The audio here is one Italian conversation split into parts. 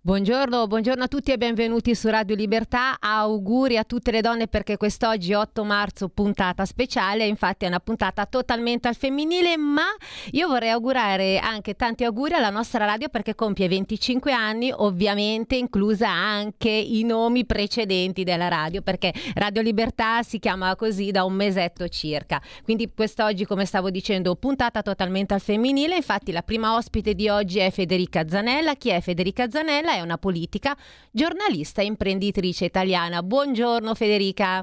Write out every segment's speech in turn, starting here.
Buongiorno, buongiorno, a tutti e benvenuti su Radio Libertà. Auguri a tutte le donne perché quest'oggi 8 marzo puntata speciale, infatti è una puntata totalmente al femminile, ma io vorrei augurare anche tanti auguri alla nostra radio perché compie 25 anni, ovviamente inclusa anche i nomi precedenti della radio, perché Radio Libertà si chiama così da un mesetto circa. Quindi quest'oggi, come stavo dicendo, puntata totalmente al femminile, infatti la prima ospite di oggi è Federica Zanella. Chi è Federica Zanella? Stella è una politica, giornalista e imprenditrice italiana. Buongiorno Federica.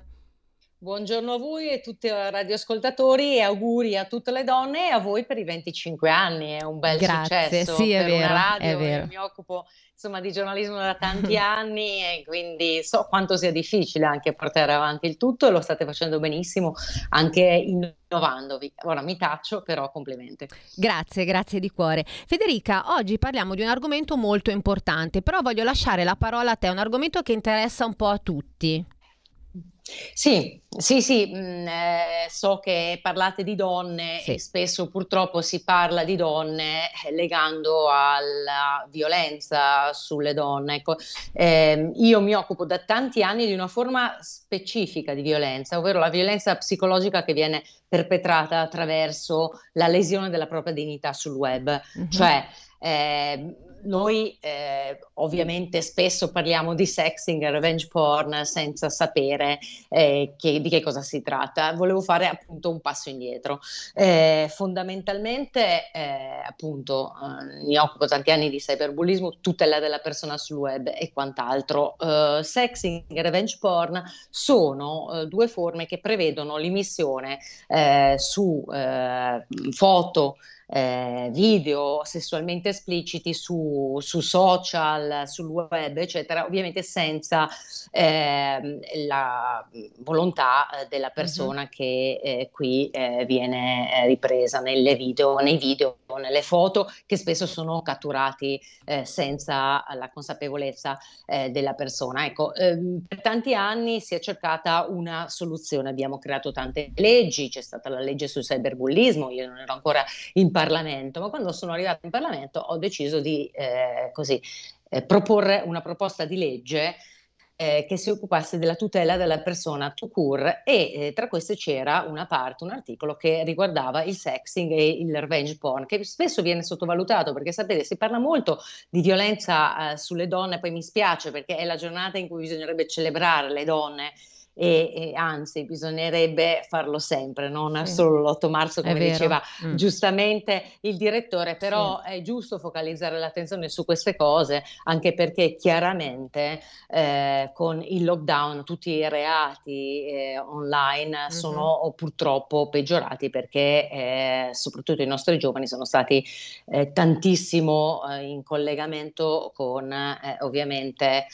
Buongiorno a voi e tutti i radioascoltatori e auguri a tutte le donne e a voi per i 25 anni, è un bel Grazie, successo sì, è per vero, una radio, è vero. mi occupo insomma di giornalismo da tanti anni e quindi so quanto sia difficile anche portare avanti il tutto e lo state facendo benissimo anche innovandovi. Ora mi taccio, però complimenti. Grazie, grazie di cuore. Federica, oggi parliamo di un argomento molto importante, però voglio lasciare la parola a te, un argomento che interessa un po' a tutti. Sì, sì, sì, mh, eh, so che parlate di donne Sì. e spesso purtroppo si parla di donne eh, legando alla violenza sulle donne. Ecco, ehm, io mi occupo da tanti anni di una forma specifica di violenza, ovvero la violenza psicologica che viene perpetrata attraverso la lesione della propria dignità sul web. Mhm. Cioè, eh, noi eh, ovviamente spesso parliamo di sexting e revenge porn senza sapere eh, che- di che cosa si tratta. Volevo fare appunto un passo indietro. Eh, fondamentalmente, eh, appunto, eh, mi occupo tanti anni di cyberbullismo, tutela della persona sul web e quant'altro. Eh, sexting e revenge porn sono due forme che prevedono l'immissione eh, su foto eh, video sessualmente espliciti su, su social, sul web, eccetera, ovviamente senza ehm, la volontà eh, della persona che eh, qui eh, viene eh, ripresa nelle video, nei video o nelle foto che spesso sono catturati eh, senza la consapevolezza eh, della persona. Ecco, ehm, per tanti anni si è cercata una soluzione, abbiamo creato tante leggi, c'è stata la legge sul cyberbullismo, io non ero ancora in Parlamento, ma quando sono arrivata in Parlamento ho deciso di eh, così, eh, proporre una proposta di legge eh, che si occupasse della tutela della persona tout court e eh, tra queste c'era una parte, un articolo che riguardava il sexting e il revenge porn, che spesso viene sottovalutato perché sapete si parla molto di violenza eh, sulle donne, poi mi spiace perché è la giornata in cui bisognerebbe celebrare le donne e, e anzi bisognerebbe farlo sempre, non Sì. solo l'8 marzo come diceva Mm. giustamente il direttore, però è giusto focalizzare l'attenzione su queste cose, anche perché chiaramente eh, con il lockdown tutti i reati eh, online sono purtroppo peggiorati perché eh, soprattutto i nostri giovani sono stati eh, tantissimo eh, in collegamento con eh, ovviamente,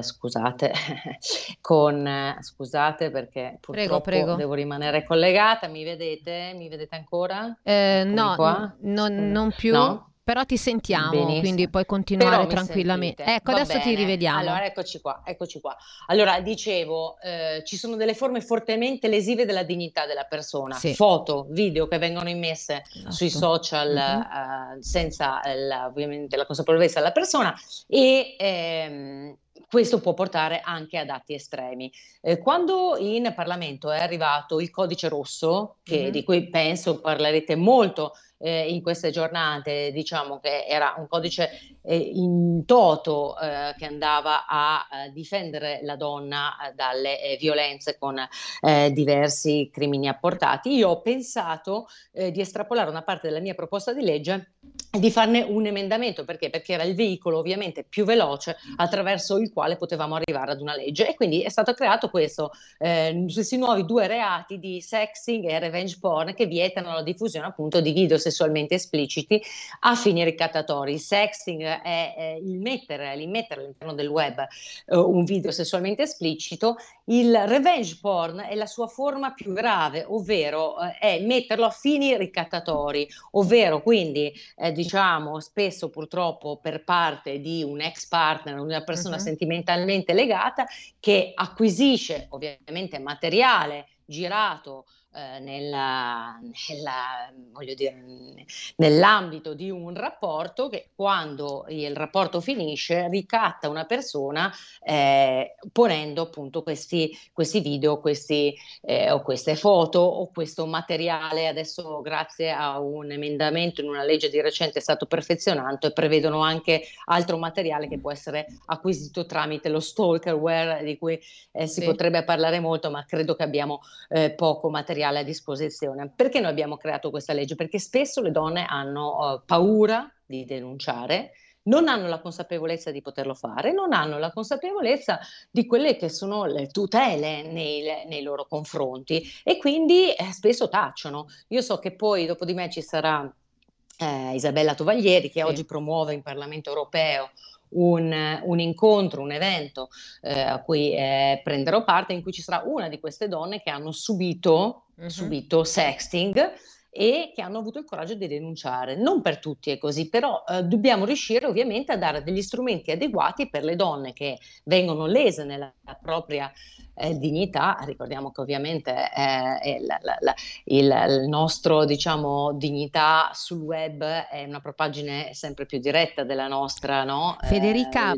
scusate, con, eh, scusate perché purtroppo prego. devo rimanere collegata, mi vedete? Mi vedete ancora? Eh, no, n- non, non più, No? però ti sentiamo, Benissimo. quindi puoi continuare tranquillamente. sentite? Ecco, Va adesso ti bene. rivediamo. Allora, eccoci qua, eccoci qua. Allora, dicevo, eh, ci sono delle forme fortemente lesive della dignità della persona, Sì. foto, video che vengono immesse sui Esatto. social Mhm. eh, senza la- ovviamente la consapevolezza della persona e ehm, questo può portare anche ad atti estremi. Eh, quando in Parlamento è arrivato il codice rosso, che- Mhm. di cui penso parlerete molto eh, in queste giornate, diciamo che era un codice eh, in toto eh, che andava a eh, difendere la donna eh, dalle eh, violenze con diversi crimini apportati. Io ho pensato di estrapolare una parte della mia proposta di legge e di farne un emendamento perché? Perché era il veicolo ovviamente più veloce attraverso il quale potevamo arrivare ad una legge e quindi è stato creato questo, questi nuovi due reati di sexing e revenge porn che vietano la diffusione appunto di video sessualmente espliciti a fini ricattatori. Il sexting è, è il mettere, l'immettere all'interno del web uh, un video sessualmente esplicito, il revenge porn è la sua forma più grave, ovvero uh, è metterlo a fini ricattatori, ovvero quindi eh, diciamo spesso purtroppo per parte di un ex partner, una persona uh-huh. sentimentalmente legata che acquisisce ovviamente materiale girato eh, nella, nella, dire, nell'ambito di un rapporto che quando il rapporto finisce ricatta una persona eh, ponendo appunto questi, questi video questi, eh, o queste foto o questo materiale adesso grazie a un emendamento in una legge di recente è stato perfezionato e prevedono anche altro materiale che può essere acquisito tramite lo stalkerware di cui eh, si sì. potrebbe parlare molto ma credo che abbiamo eh, poco materiale materiale a disposizione. Perché noi abbiamo creato questa legge? Perché spesso le donne hanno uh, paura di denunciare, non hanno la consapevolezza di poterlo fare, non hanno la consapevolezza di quelle che sono le tutele nei, nei loro confronti e quindi eh, spesso tacciono. Io so che poi dopo di me ci sarà eh, Isabella Tovaglieri che sì. oggi promuove in Parlamento europeo un, un incontro, un evento eh, a cui eh, prenderò parte, in cui ci sarà una di queste donne che hanno subito, uh-huh. subito sexting e che hanno avuto il coraggio di denunciare. Non per tutti è così, però eh, dobbiamo riuscire ovviamente a dare degli strumenti adeguati per le donne che vengono lese nella propria eh, dignità. Ricordiamo che ovviamente eh, la, il, il, nostro diciamo dignità sul web è una propagine sempre più diretta della nostra, no? Eh, Federica,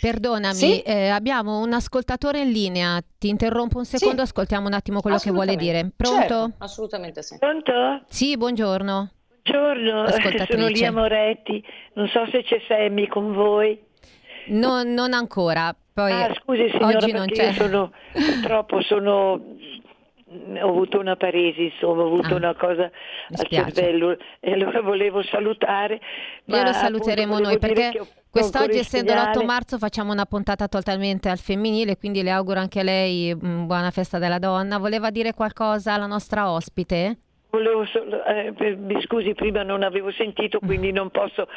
perdonami, sì? Eh, abbiamo un ascoltatore in linea. Ti interrompo un secondo, sì. ascoltiamo un attimo quello che vuole dire. Pronto? Certo, assolutamente sì. Pronto? Sì, buongiorno. Buongiorno, sono Lia Moretti, non so se c'è Semmi con voi. No, non ancora, poi ah, scusi signora, oggi non c'è. Sono, purtroppo sono ho avuto una paresi, insomma, ho avuto ah, una cosa al cervello e allora volevo salutare. Io lo saluteremo noi perché quest'oggi, essendo l'8 marzo, facciamo una puntata totalmente al femminile, quindi le auguro anche a lei mm, buona festa della donna. Voleva dire qualcosa alla nostra ospite? Volevo solo, eh, mi scusi, prima non avevo sentito, quindi non posso,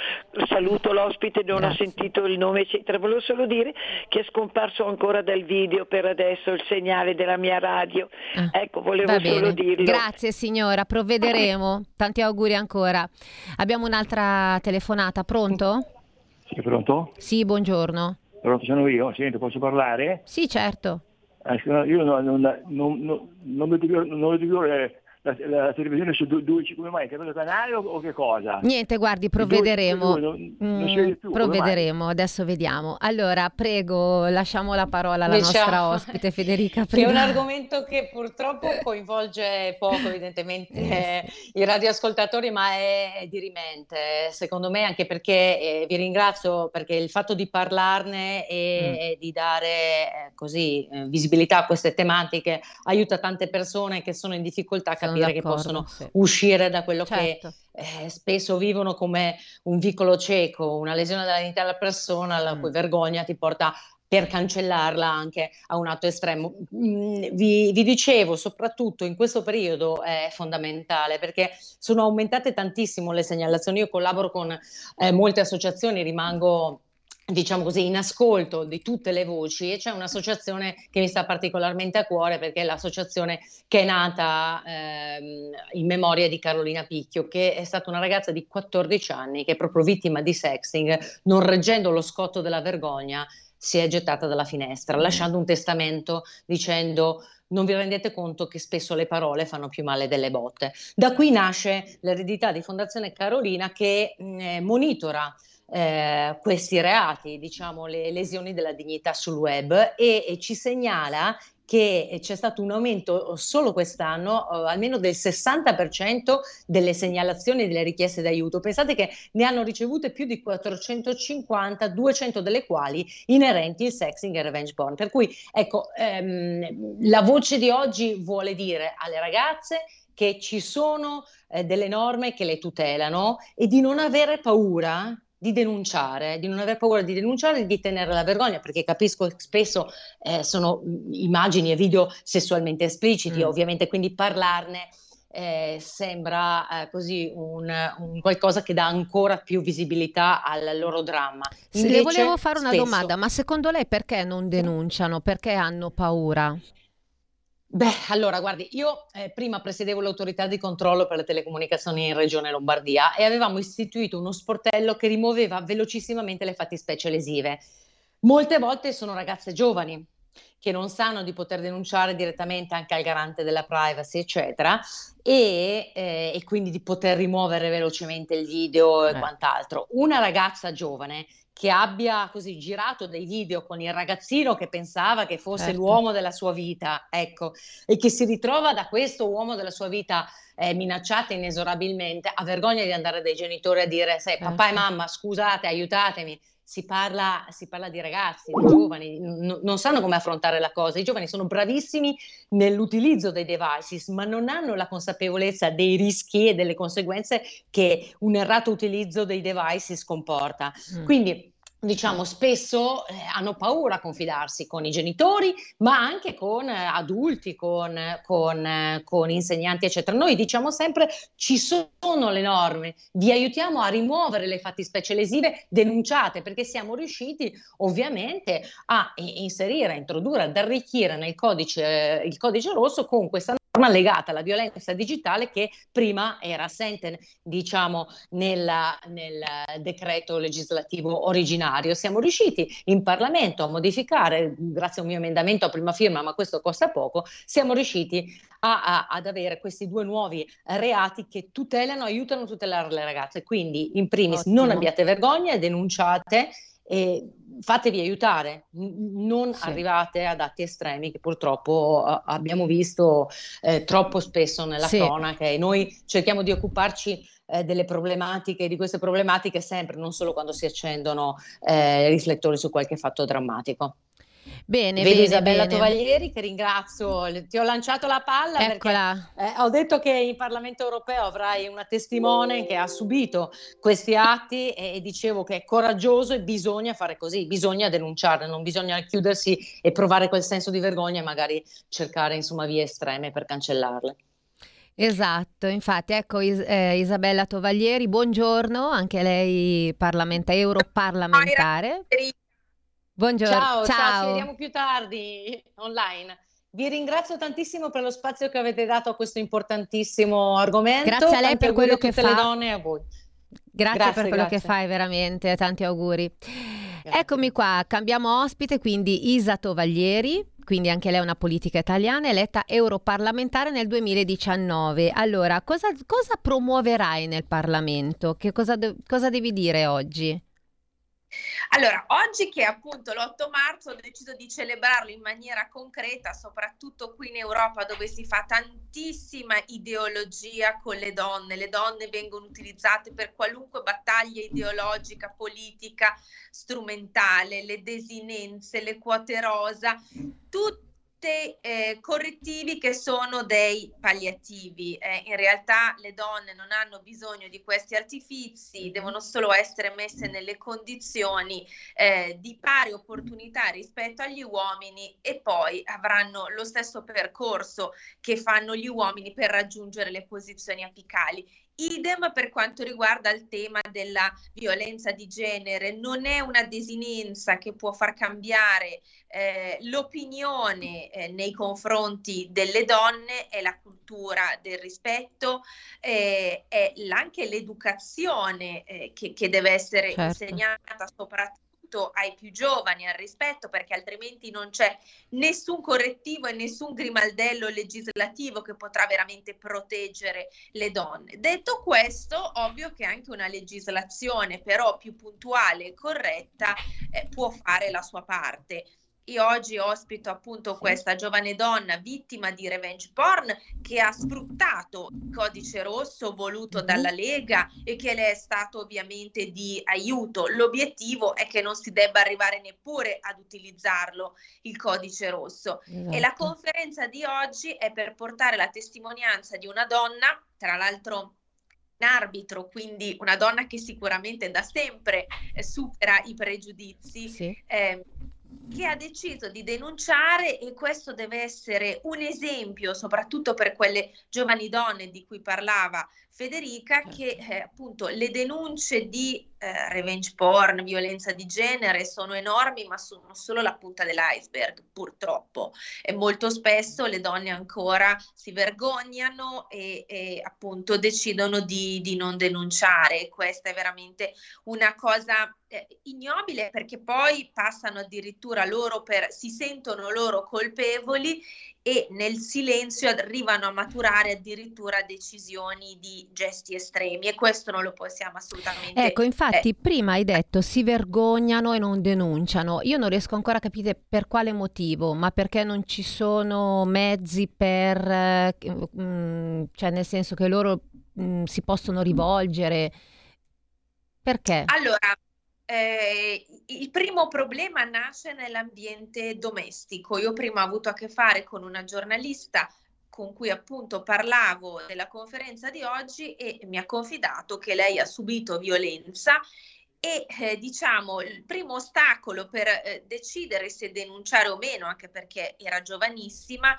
saluto l'ospite, non Grazie. ho sentito il nome, eccetera. Volevo solo dire che è scomparso ancora dal video per adesso il segnale della mia radio. Ah, ecco, volevo solo dirlo. Grazie signora, provvederemo. Tanti auguri ancora. Abbiamo un'altra telefonata, pronto? Sì, pronto? Sì, buongiorno. Pronto, sono io, senti, posso parlare? Sì, certo. Eh, io non, non, non, non, non mi dico, non mi dico eh, la, la televisione su due, due come mai? Cambiato canale o, o, che cosa? Niente, guardi, provvederemo. Due, non, non più, provvederemo, adesso vediamo. Allora, prego, lasciamo la parola alla diciamo, nostra ospite Federica. Che è un argomento che purtroppo coinvolge poco evidentemente eh, i radioascoltatori, ma è, è dirimente, secondo me, anche perché eh, vi ringrazio perché il fatto di parlarne e, mm. e di dare eh, così eh, visibilità a queste tematiche aiuta tante persone che sono in difficoltà a capire capire che possono sì. uscire da quello certo. che eh, spesso vivono come un vicolo cieco, una lesione della dignità della persona, la mm. cui vergogna ti porta per cancellarla anche a un atto estremo. Mm, vi, vi, dicevo, soprattutto in questo periodo è fondamentale perché sono aumentate tantissimo le segnalazioni. Io collaboro con eh, molte associazioni, rimango diciamo così, in ascolto di tutte le voci e c'è un'associazione che mi sta particolarmente a cuore perché è l'associazione che è nata ehm, in memoria di Carolina Picchio, che è stata una ragazza di 14 anni che è proprio vittima di sexting, non reggendo lo scotto della vergogna, si è gettata dalla finestra, lasciando un testamento dicendo non vi rendete conto che spesso le parole fanno più male delle botte. Da qui nasce l'eredità di Fondazione Carolina che eh, monitora eh, questi reati, diciamo le lesioni della dignità sul web e, e ci segnala che c'è stato un aumento solo quest'anno eh, almeno del 60% delle segnalazioni e delle richieste d'aiuto. Pensate che ne hanno ricevute più di 450, 200 delle quali inerenti il sexing e revenge porn. Per cui ecco, ehm, la voce di oggi vuole dire alle ragazze che ci sono eh, delle norme che le tutelano e di non avere paura di denunciare, di non aver paura di denunciare, di tenere la vergogna, perché capisco che spesso eh, sono immagini e video sessualmente espliciti, mm. ovviamente, quindi parlarne eh, sembra eh, così un, un, qualcosa che dà ancora più visibilità al loro dramma. Invece, le volevo fare una spesso... domanda, ma secondo lei perché non denunciano? Perché hanno paura? Beh, allora, guardi, io eh, prima presiedevo l'autorità di controllo per le telecomunicazioni in Regione Lombardia e avevamo istituito uno sportello che rimuoveva velocissimamente le fattispecie lesive. Molte volte sono ragazze giovani che non sanno di poter denunciare direttamente anche al garante della privacy, eccetera, e, eh, e quindi di poter rimuovere velocemente il video e eh. quant'altro. Una ragazza giovane che abbia così girato dei video con il ragazzino che pensava che fosse certo. l'uomo della sua vita, ecco, e che si ritrova da questo uomo della sua vita eh, minacciata inesorabilmente, ha vergogna di andare dai genitori a dire, sai, certo. papà e mamma, scusate, aiutatemi, si parla, si parla, di ragazzi, di giovani, n- non sanno come affrontare la cosa. I giovani sono bravissimi nell'utilizzo dei devices, ma non hanno la consapevolezza dei rischi e delle conseguenze che un errato utilizzo dei devices comporta. Mm. Quindi diciamo, spesso eh, hanno paura a confidarsi con i genitori, ma anche con eh, adulti, con, con, eh, con, insegnanti, eccetera. Noi diciamo sempre ci sono le norme, vi aiutiamo a rimuovere le fattispecie lesive denunciate, perché siamo riusciti ovviamente a inserire, a introdurre, ad arricchire nel codice, il codice rosso con questa legata alla violenza digitale che prima era assente, diciamo, nella, nel decreto legislativo originario. Siamo riusciti in Parlamento a modificare, grazie a un mio emendamento a prima firma, ma questo costa poco, siamo riusciti a, a, ad avere questi due nuovi reati che tutelano, aiutano a tutelare le ragazze. Quindi, in primis, Ottimo. non abbiate vergogna, denunciate e fatevi aiutare, non sì. arrivate ad atti estremi che purtroppo abbiamo visto eh, troppo spesso nella sì. cronaca e noi cerchiamo di occuparci eh, delle problematiche, di queste problematiche sempre, non solo quando si accendono eh, riflettori su qualche fatto drammatico. Bene, Vedo bene, Isabella bene. Tovaglieri che ringrazio, ti ho lanciato la palla Eccola. perché eh, ho detto che in Parlamento europeo avrai una testimone che ha subito questi atti e, e, dicevo che è coraggioso e bisogna fare così, bisogna denunciarle, non bisogna chiudersi e provare quel senso di vergogna e magari cercare insomma vie estreme per cancellarle. Esatto, infatti, ecco Is- eh, Isabella Tovaglieri, buongiorno, anche lei parlamenta- europarlamentare. Buongiorno. Ciao, ciao, ciao, ci vediamo più tardi online. Vi ringrazio tantissimo per lo spazio che avete dato a questo importantissimo argomento. Grazie a lei per quello che fa. donne e a voi. Grazie, grazie per quello grazie. che fai, veramente, tanti auguri. Grazie. Eccomi qua, cambiamo ospite, quindi Isa Tovaglieri, quindi anche lei è una politica italiana, eletta europarlamentare nel 2019. Allora, cosa, cosa promuoverai nel Parlamento? Che cosa, cosa devi dire oggi? Allora, oggi che è appunto l'8 marzo ho deciso di celebrarlo in maniera concreta, soprattutto qui in Europa dove si fa tantissima ideologia con le donne. Le donne vengono utilizzate per qualunque battaglia ideologica, politica, strumentale, le desinenze, le quote rosa, tutte eh, correttivi che sono dei palliativi. Eh, in realtà le donne non hanno bisogno di questi artifici, devono solo essere messe nelle condizioni eh, di pari opportunità rispetto agli uomini e poi avranno lo stesso percorso che fanno gli uomini per raggiungere le posizioni apicali. Idem per quanto riguarda il tema della violenza di genere, non è una desinenza che può far cambiare eh, l'opinione eh, nei confronti delle donne, è la cultura del rispetto, eh, è anche l'educazione eh, che, che, deve essere certo. insegnata soprattutto soprattutto ai più giovani al rispetto perché altrimenti non c'è nessun correttivo e nessun grimaldello legislativo che potrà veramente proteggere le donne. Detto questo, ovvio che anche una legislazione però più puntuale e corretta eh, può fare la sua parte. Io oggi ospito appunto questa giovane donna vittima di revenge porn che ha sfruttato il codice rosso voluto mm-hmm. dalla Lega e che le è stato ovviamente di aiuto. L'obiettivo è che non si debba arrivare neppure ad utilizzarlo il codice rosso. Esatto. E la esatto. conferenza di oggi è per portare la testimonianza di una donna, tra l'altro arbitro, quindi una donna che sicuramente da sempre supera i pregiudizi. Sì. Eh, che ha deciso di denunciare e questo deve essere un esempio soprattutto per quelle giovani donne di cui parlava Federica certo. che eh, appunto le denunce di eh, revenge porn, violenza di genere sono enormi ma sono solo la punta dell'iceberg purtroppo e molto spesso le donne ancora si vergognano e, e appunto decidono di, di, non denunciare questa è veramente una cosa eh, ignobile perché poi passano addirittura loro per si sentono loro colpevoli e nel silenzio arrivano a maturare addirittura decisioni di gesti estremi e questo non lo possiamo assolutamente Ecco, infatti eh. prima hai detto si vergognano e non denunciano. Io non riesco ancora a capire per quale motivo, ma perché non ci sono mezzi per eh, mh, mm, cioè nel senso che loro mh, mm, si possono rivolgere perché? Allora, eh, il primo problema nasce nell'ambiente domestico. Io prima ho avuto a che fare con una giornalista con cui appunto parlavo della conferenza di oggi e mi ha confidato che lei ha subito violenza e eh, diciamo il primo ostacolo per eh, decidere se denunciare o meno, anche perché era giovanissima,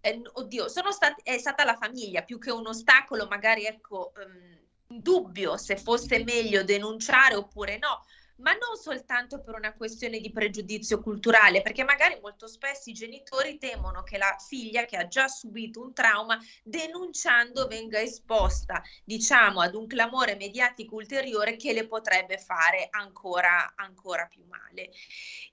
eh, oddio, stati, è stata la famiglia più che un ostacolo, magari ecco, um, dubbio se fosse meglio denunciare oppure no ma non soltanto per una questione di pregiudizio culturale, perché magari molto spesso i genitori temono che la figlia che ha già subito un trauma, denunciando venga esposta, diciamo, ad un clamore mediatico ulteriore che le potrebbe fare ancora, ancora più male.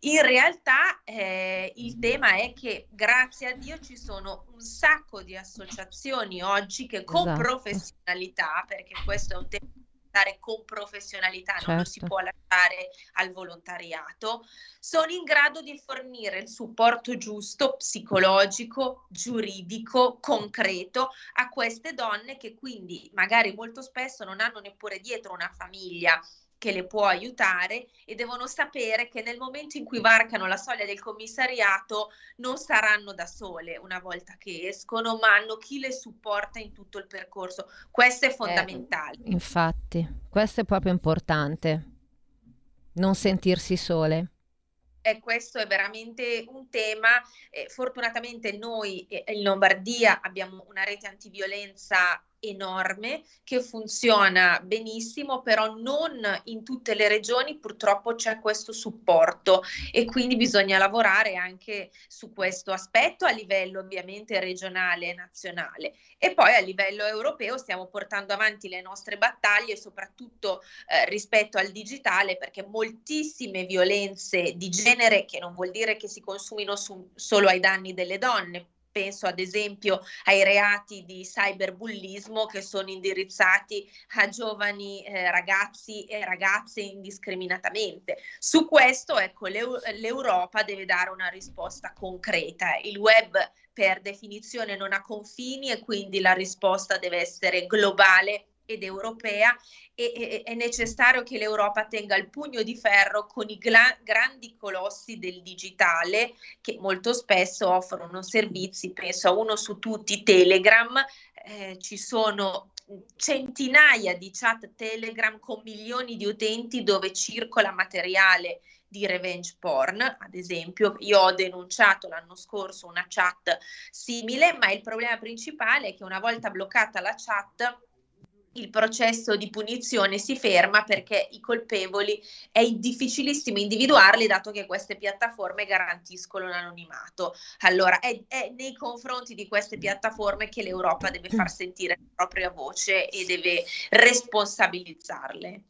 In realtà eh, il tema è che grazie a Dio ci sono un sacco di associazioni oggi che con esatto. professionalità, perché questo è un tema affrontare con professionalità, certo. non lo si può lasciare al volontariato, sono in grado di fornire il supporto giusto, psicologico, giuridico, concreto a queste donne che quindi magari molto spesso non hanno neppure dietro una famiglia che le può aiutare e devono sapere che nel momento in cui varcano la soglia del commissariato non saranno da sole una volta che escono, ma hanno chi le supporta in tutto il percorso. Questo è eh, fondamentale. Eh, infatti, questo è proprio importante, non sentirsi sole. E questo è veramente un tema. Eh, fortunatamente noi eh, in Lombardia abbiamo una rete antiviolenza enorme che funziona benissimo, però non in tutte le regioni purtroppo c'è questo supporto e quindi bisogna lavorare anche su questo aspetto a livello ovviamente regionale e nazionale. E poi a livello europeo stiamo portando avanti le nostre battaglie, soprattutto eh, rispetto al digitale, perché moltissime violenze di genere, che non vuol dire che si consumino su, solo ai danni delle donne, penso ad esempio ai reati di cyberbullismo che sono indirizzati a giovani eh, ragazzi e ragazze indiscriminatamente. Su questo ecco, l'Eu- l'Europa deve dare una risposta concreta. Il web per definizione non ha confini e quindi la risposta deve essere globale ed europea e, è necessario che l'Europa tenga il pugno di ferro con i gla- grandi colossi del digitale che molto spesso offrono servizi, penso a uno su tutti, Telegram, eh, ci sono centinaia di chat Telegram con milioni di utenti dove circola materiale di revenge porn, ad esempio. Io ho denunciato l'anno scorso una chat simile, ma il problema principale è che una volta bloccata la chat il processo di punizione si ferma perché i colpevoli è difficilissimo individuarli dato che queste piattaforme garantiscono l'anonimato. Allora è, è, nei confronti di queste piattaforme che l'Europa deve far sentire la propria voce e deve responsabilizzarle.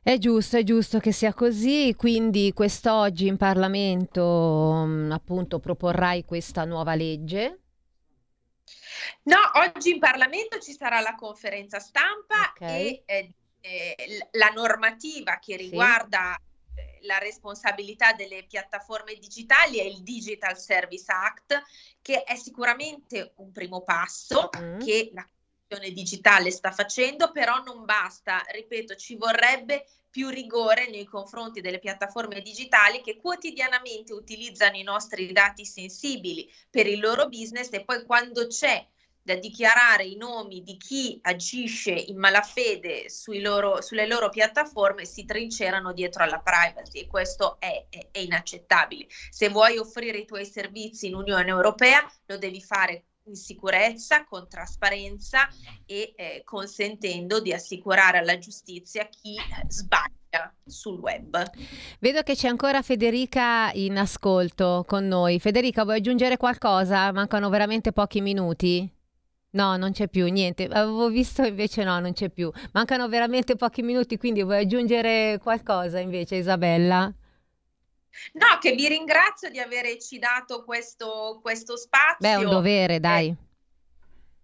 È giusto, è giusto che sia così, quindi quest'oggi in Parlamento mm, appunto proporrai questa nuova legge No, oggi in Parlamento ci sarà la conferenza stampa okay. e eh, eh, la normativa che riguarda sì. Eh, la responsabilità delle piattaforme digitali è il Digital Service Act, che è sicuramente un primo passo mm. che la Commissione digitale sta facendo, però non basta, ripeto, ci vorrebbe più rigore nei confronti delle piattaforme digitali che quotidianamente utilizzano i nostri dati sensibili per il loro business e poi quando c'è da dichiarare i nomi di chi agisce in malafede loro, sulle loro piattaforme si trincerano dietro alla privacy e questo è, è, è inaccettabile. Se vuoi offrire i tuoi servizi in Unione Europea lo devi fare in sicurezza, con trasparenza e eh, consentendo di assicurare alla giustizia chi eh, sbaglia sul web. Vedo che c'è ancora Federica in ascolto con noi. Federica, vuoi aggiungere qualcosa? Mancano veramente pochi minuti. No, non c'è più niente. Avevo visto invece no, non c'è più. Mancano veramente pochi minuti, quindi vuoi aggiungere qualcosa invece, Isabella? No, che vi ringrazio di averci dato questo, questo spazio. Beh, è un dovere, dai. Eh,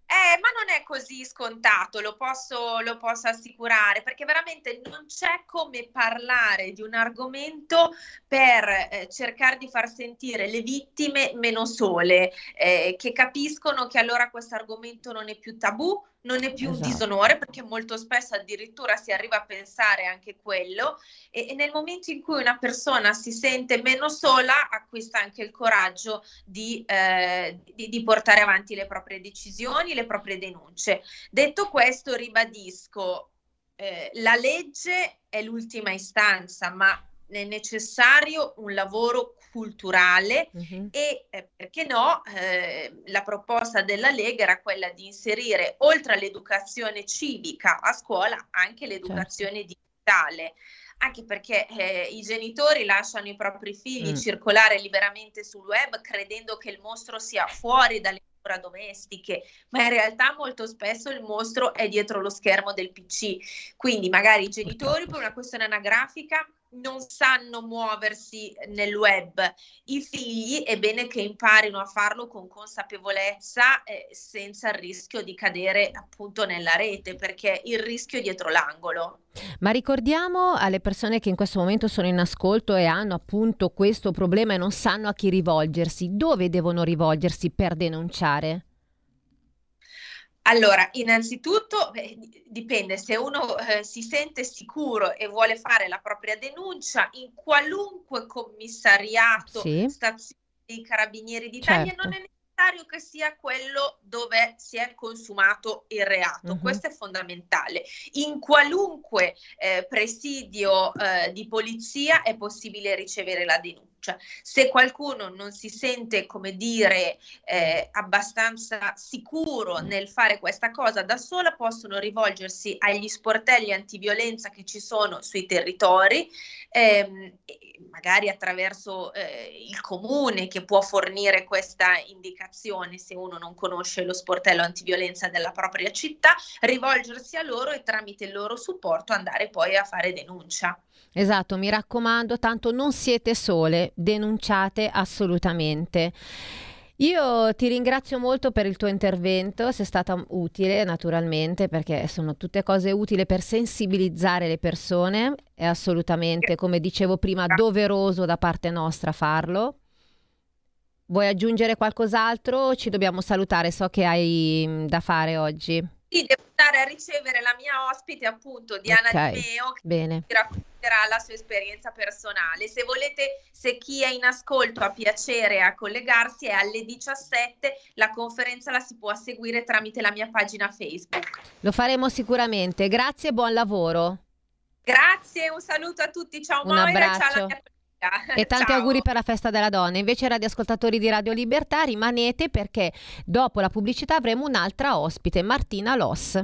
eh, ma non è così scontato, lo posso, lo posso, assicurare, perché veramente non c'è come parlare di un argomento per eh, cercare di far sentire le vittime meno sole, eh, che capiscono che allora questo argomento non è più tabù, non è più esatto. un disonore perché molto spesso addirittura si arriva a pensare anche quello e, e, nel momento in cui una persona si sente meno sola acquista anche il coraggio di, eh, di, di portare avanti le proprie decisioni, le proprie denunce. Detto questo ribadisco, eh, la legge è l'ultima istanza, ma è necessario un lavoro culturale uh-huh. e eh, perché no eh, la proposta della Lega era quella di inserire oltre all'educazione civica a scuola anche l'educazione certo. digitale anche perché eh, i genitori lasciano i propri figli mm. circolare liberamente sul web credendo che il mostro sia fuori dalle mura domestiche, ma in realtà molto spesso il mostro è dietro lo schermo del PC. Quindi magari i genitori per una questione anagrafica non sanno muoversi nel web. I figli è bene che imparino a farlo con consapevolezza eh, senza il rischio di cadere appunto nella rete, perché il rischio è dietro l'angolo. Ma ricordiamo alle persone che in questo momento sono in ascolto e hanno appunto questo problema e non sanno a chi rivolgersi, dove devono rivolgersi per denunciare? Allora, innanzitutto beh, dipende se uno eh, si sente sicuro e vuole fare la propria denuncia in qualunque commissariato, sì. stazione dei carabinieri d'Italia, certo. non è necessario che sia quello dove si è consumato il reato. Uh-huh. Questo è fondamentale. In qualunque eh, presidio eh, di polizia è possibile ricevere la denuncia denuncia. Se qualcuno non si sente, come dire, eh, abbastanza sicuro nel fare questa cosa da sola, possono rivolgersi agli sportelli antiviolenza che ci sono sui territori, ehm, magari attraverso eh, il comune che può fornire questa indicazione se uno non conosce lo sportello antiviolenza della propria città, rivolgersi a loro e tramite il loro supporto andare poi a fare denuncia. Esatto, mi raccomando, tanto non siete sole, denunciate assolutamente. Io ti ringrazio molto per il tuo intervento, sei stata utile naturalmente perché sono tutte cose utili per sensibilizzare le persone, è assolutamente, come dicevo prima, doveroso da parte nostra farlo. Vuoi aggiungere qualcos'altro? Ci dobbiamo salutare, so che hai mm, da fare oggi. Sì, devo andare a ricevere la mia ospite, appunto, Diana okay. Di Meo, che Bene. ci racconterà la sua esperienza personale. Se volete, se chi è in ascolto ha piacere a collegarsi, è alle 17. La conferenza la si può seguire tramite la mia pagina Facebook. Lo faremo sicuramente. Grazie e buon lavoro. Grazie, un saluto a tutti. Ciao un Moira, abbraccio. ciao alla mia e tanti Ciao. auguri per la festa della donna. Invece, radioascoltatori di Radio Libertà, rimanete perché dopo la pubblicità avremo un'altra ospite, Martina Loss.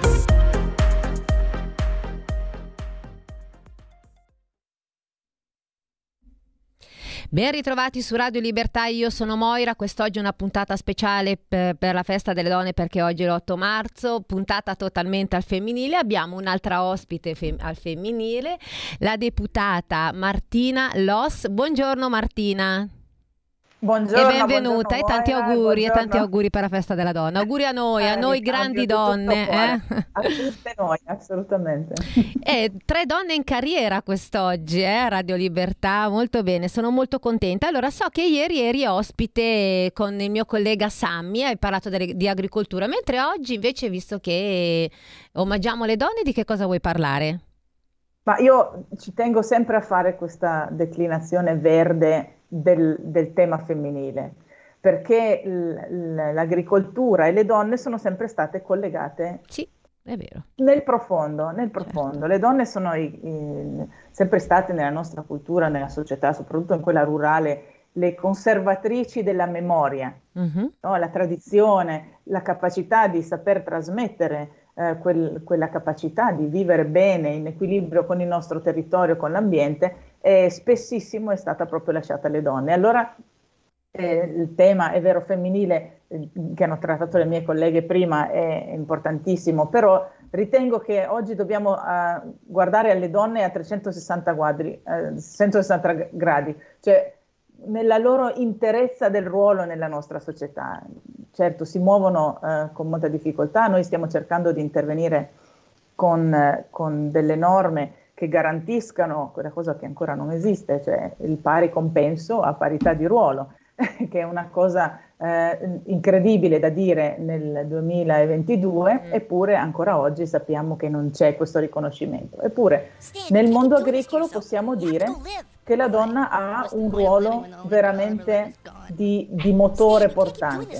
Ben ritrovati su Radio Libertà, io sono Moira, quest'oggi è una puntata speciale per, per, la festa delle donne perché oggi è l'8 marzo, puntata totalmente al femminile, abbiamo un'altra ospite fem- al femminile, la deputata Martina Loss. Buongiorno Martina. Buongiorno, e benvenuta buongiorno, e tanti auguri buongiorno. e tanti auguri per la festa della donna. Auguri a noi, a Eh, noi ricambio grandi donne. cuore. eh. A tutte noi, assolutamente. Eh, tre donne in carriera quest'oggi, eh, Radio Libertà, molto bene, sono molto contenta. Allora, so che ieri eri ospite con il mio collega Sammy, hai parlato delle- di agricoltura, mentre oggi invece, visto che omaggiamo le donne, di che cosa vuoi parlare? Ma io ci tengo sempre a fare questa declinazione verde del, del tema femminile, perché l- l'agricoltura e le donne sono sempre state collegate Sì, è vero. nel profondo, nel profondo. Le donne sono i- i- sempre state nella nostra cultura, nella società, soprattutto in quella rurale, le conservatrici della memoria. Mhm. no? la tradizione, la capacità di saper trasmettere eh, quel- quella capacità di vivere bene in equilibrio con il nostro territorio, con l'ambiente, eh, spessissimo è stata proprio lasciata alle donne. Allora eh, il tema, è vero, femminile eh, che hanno trattato le mie colleghe prima è importantissimo, però ritengo che oggi dobbiamo eh, guardare alle donne a 360 quadri, eh, 160 gradi, cioè nella loro interezza del ruolo nella nostra società. Certo, si muovono eh, con molta difficoltà, noi stiamo cercando di intervenire con, eh, con delle norme che garantiscano quella cosa che ancora non esiste, cioè il pari compenso a parità di ruolo, che è una cosa eh, incredibile da dire nel 2022, eppure ancora oggi sappiamo che non c'è questo riconoscimento. Eppure nel mondo agricolo possiamo dire che la donna ha un ruolo veramente di, di motore portante,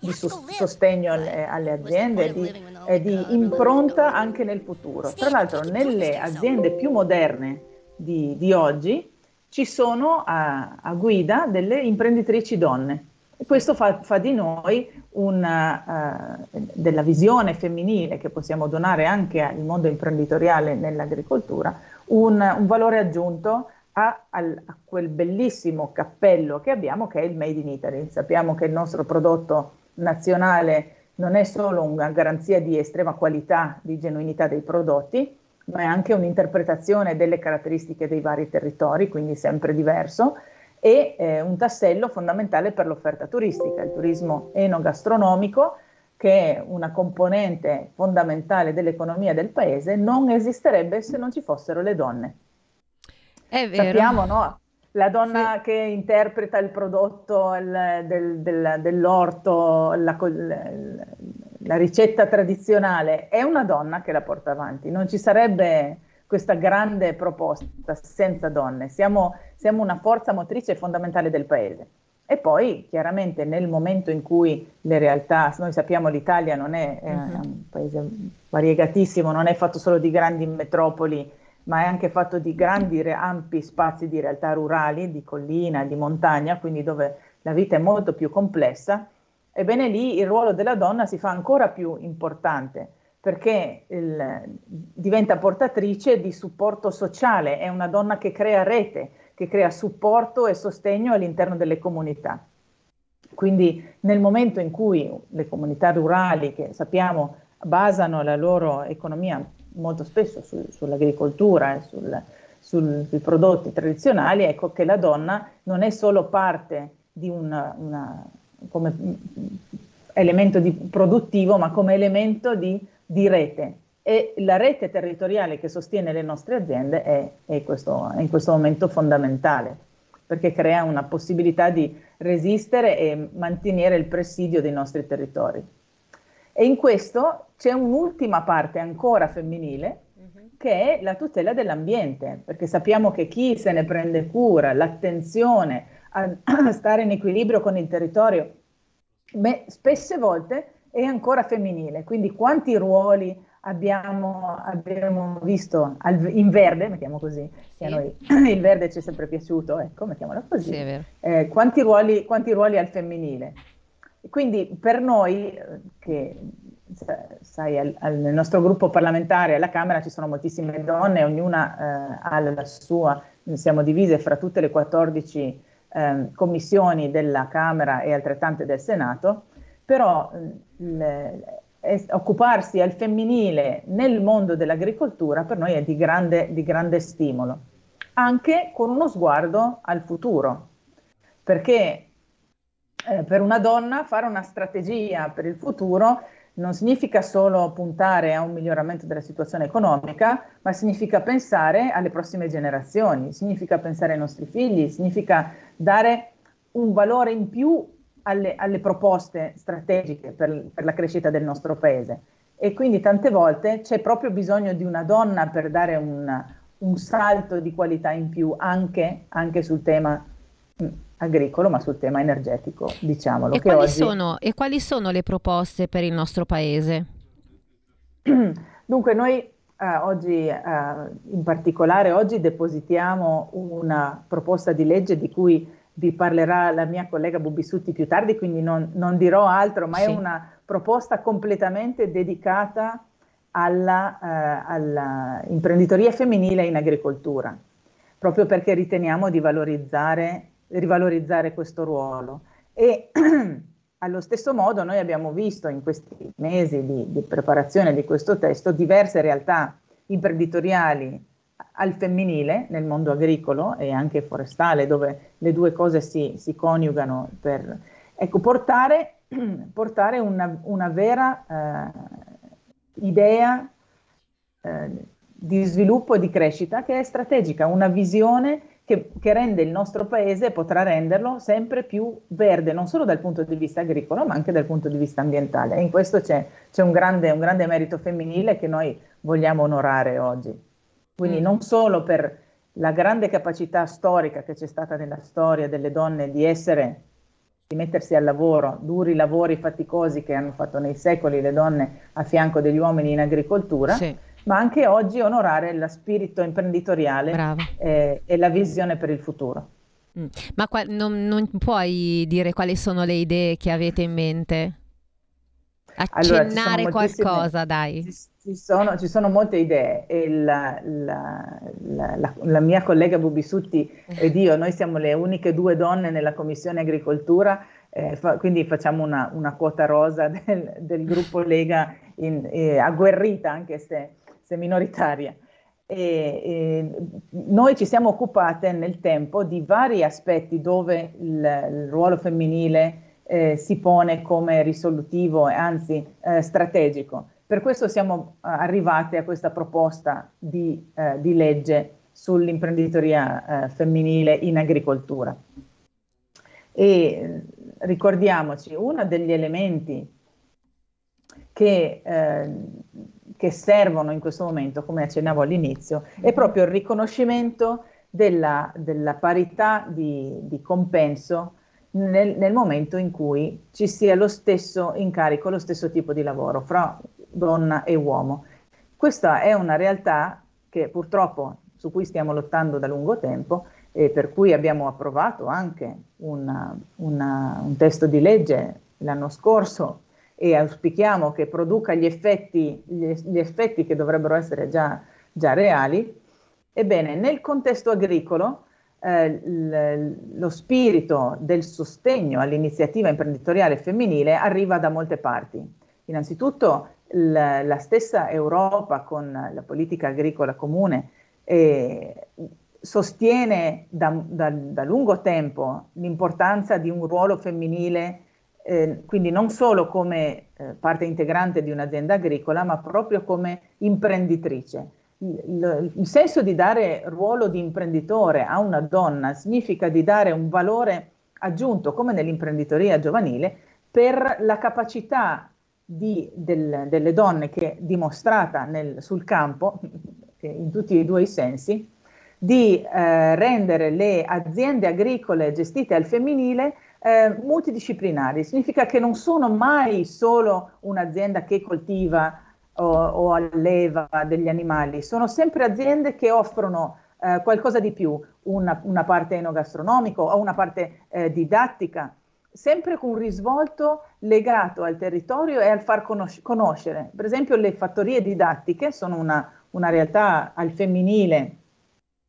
di sos- sostegno alle, alle aziende e di, e di impronta anche nel futuro. Tra l'altro nelle aziende più moderne di, di oggi ci sono a, a guida delle imprenditrici donne e questo fa, fa di noi una, eh, della visione femminile che possiamo donare anche al mondo imprenditoriale nell'agricoltura un, un valore aggiunto a, a quel bellissimo cappello che abbiamo che è il Made in Italy. Sappiamo che il nostro prodotto nazionale non è solo una garanzia di estrema qualità, di genuinità dei prodotti, ma è anche un'interpretazione delle caratteristiche dei vari territori, quindi sempre diverso, e eh, un tassello fondamentale per l'offerta turistica, il turismo enogastronomico, che è una componente fondamentale dell'economia del paese, non esisterebbe se non ci fossero le donne. È vero. Sappiamo, no? La donna che interpreta il prodotto il- del- del- dell'orto, la, la ricetta tradizionale, è una donna che la porta avanti. Non ci sarebbe questa grande proposta senza donne. Siamo, siamo una forza motrice fondamentale del paese. E poi, chiaramente, nel momento in cui le realtà, noi sappiamo l'Italia non è, è Mhm. un paese variegatissimo, non è fatto solo di grandi metropoli, ma è anche fatto di grandi, ampi spazi di realtà rurali, di collina, di montagna, quindi dove la vita è molto più complessa, ebbene lì il ruolo della donna si fa ancora più importante perché il- diventa portatrice di supporto sociale, è una donna che crea rete, che crea supporto e sostegno all'interno delle comunità. Quindi nel momento in cui le comunità rurali, che sappiamo basano la loro economia molto spesso su- sull'agricoltura e sul- sul- sui prodotti tradizionali, ecco che la donna non è solo parte di una, una- come elemento di- produttivo, ma come elemento di, di rete. E la rete territoriale che sostiene le nostre aziende è, è questo- è in questo momento fondamentale, perché crea una possibilità di resistere e mantenere il presidio dei nostri territori. E in questo c'è un'ultima parte ancora femminile, che è la tutela dell'ambiente, perché sappiamo che chi se ne prende cura, l'attenzione a, a stare in equilibrio con il territorio me, spesse volte è ancora femminile. Quindi quanti ruoli abbiamo, abbiamo visto al, in verde, mettiamo così, sì. a noi il verde ci è sempre piaciuto, ecco, mettiamola così, sì, eh, quanti, ruoli, quanti ruoli al femminile. Quindi per noi, eh, che sai, al, al, nel nostro gruppo parlamentare alla Camera ci sono moltissime donne, ognuna eh, ha la sua, siamo divise fra tutte le 14 eh, commissioni della Camera e altrettante del Senato, però le, occuparsi al femminile nel mondo dell'agricoltura per noi è di grande, di grande stimolo, anche con uno sguardo al futuro, perché eh, per una donna fare una strategia per il futuro non significa solo puntare a un miglioramento della situazione economica, ma significa pensare alle prossime generazioni, significa pensare ai nostri figli, significa dare un valore in più alle, alle proposte strategiche per, per la crescita del nostro paese. E quindi tante volte c'è proprio bisogno di una donna per dare un, un salto di qualità in più anche, anche sul tema mm, agricolo, ma sul tema energetico, diciamolo. E, quali, oggi... sono, e quali sono le proposte per il nostro paese? Dunque, noi eh, oggi, eh, in particolare oggi, depositiamo una proposta di legge di cui vi parlerà la mia collega Bubisutti più tardi, quindi non, non dirò altro, ma sì. è una proposta completamente dedicata alla, eh, alla, femminile in agricoltura, proprio perché riteniamo di valorizzare, rivalorizzare questo ruolo. E allo stesso modo noi abbiamo visto in questi mesi di, di preparazione di questo testo diverse realtà imprenditoriali al femminile nel mondo agricolo e anche forestale, dove le due cose si, si coniugano per ecco, portare, portare una, una, vera eh, idea eh, di sviluppo e di crescita che è strategica, una visione che, che, rende il nostro paese e potrà renderlo sempre più verde, non solo dal punto di vista agricolo, ma anche dal punto di vista ambientale. E in questo c'è, c'è un, grande, un grande merito femminile che noi vogliamo onorare oggi. Quindi mm. non solo per la grande capacità storica che c'è stata nella storia delle donne di essere, di mettersi al lavoro, duri lavori faticosi che hanno fatto nei secoli le donne a fianco degli uomini in agricoltura, sì. Ma anche oggi onorare lo spirito imprenditoriale eh, e la visione per il futuro. Mm. Ma qua, non, non, puoi dire quali sono le idee che avete in mente? Accennare allora, qualcosa, dai. Ci sono, ci sono, molte idee e la, la, la, la, mia collega Bubisutti ed io, noi siamo le uniche due donne nella Commissione Agricoltura, eh, fa, quindi facciamo una, una, quota rosa del, del gruppo Lega in, eh, agguerrita, anche se, se minoritaria. E, e noi ci siamo occupate nel tempo di vari aspetti dove il, il ruolo femminile eh, si pone come risolutivo e anzi eh, strategico. Per questo siamo eh, arrivati a questa proposta di, eh, di legge sull'imprenditoria eh, femminile in agricoltura. E ricordiamoci, uno degli elementi che, eh, che servono in questo momento, come accennavo all'inizio, è proprio il riconoscimento della, della parità di, di compenso nel, nel, momento in cui ci sia lo stesso incarico, lo stesso tipo di lavoro fra donna e uomo. Questa è una realtà che purtroppo su cui stiamo lottando da lungo tempo e per cui abbiamo approvato anche una, una, un testo di legge l'anno scorso e auspichiamo che produca gli effetti, gli, gli effetti che dovrebbero essere già, già reali. Ebbene, nel contesto agricolo eh, lo spirito del sostegno all'iniziativa imprenditoriale femminile arriva da molte parti. Innanzitutto la, la stessa Europa con la politica agricola comune eh, sostiene da, da, da, lungo tempo l'importanza di un ruolo femminile, eh, quindi non solo come eh, parte integrante di un'azienda agricola, ma proprio come imprenditrice. Il, il, senso di dare ruolo di imprenditore a una donna significa di dare un valore aggiunto, come nell'imprenditoria giovanile, per la capacità di, del, delle donne che è dimostrata nel, sul campo, in tutti e due i sensi, di eh, rendere le aziende agricole gestite al femminile eh, multidisciplinari, significa che non sono mai solo un'azienda che coltiva o, o alleva degli animali, sono sempre aziende che offrono eh, qualcosa di più, una, una, parte enogastronomico o una parte eh, didattica, sempre con un risvolto legato al territorio e al far conos- conoscere. Per esempio le fattorie didattiche sono una, una realtà al femminile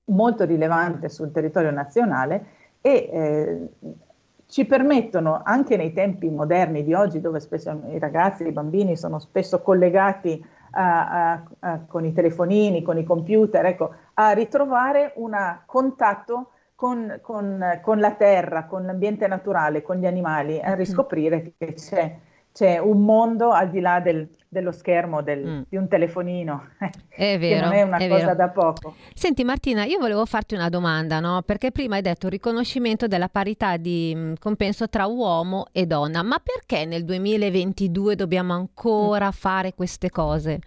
molto rilevante sul territorio nazionale e eh, ci permettono anche nei tempi moderni di oggi, dove spesso i ragazzi, i bambini sono spesso collegati a, a, a, con i telefonini, con i computer, ecco, a ritrovare un contatto con, con, con, la terra, con l'ambiente naturale, con gli animali, a riscoprire che c'è, c'è un mondo al di là del, dello schermo del, mm. di un telefonino, è vero, non è una è cosa vero. da poco. Senti Martina, io volevo farti una domanda, no? perché prima hai detto riconoscimento della parità di mh, compenso tra uomo e donna, ma perché nel 2022 dobbiamo ancora mm. fare queste cose?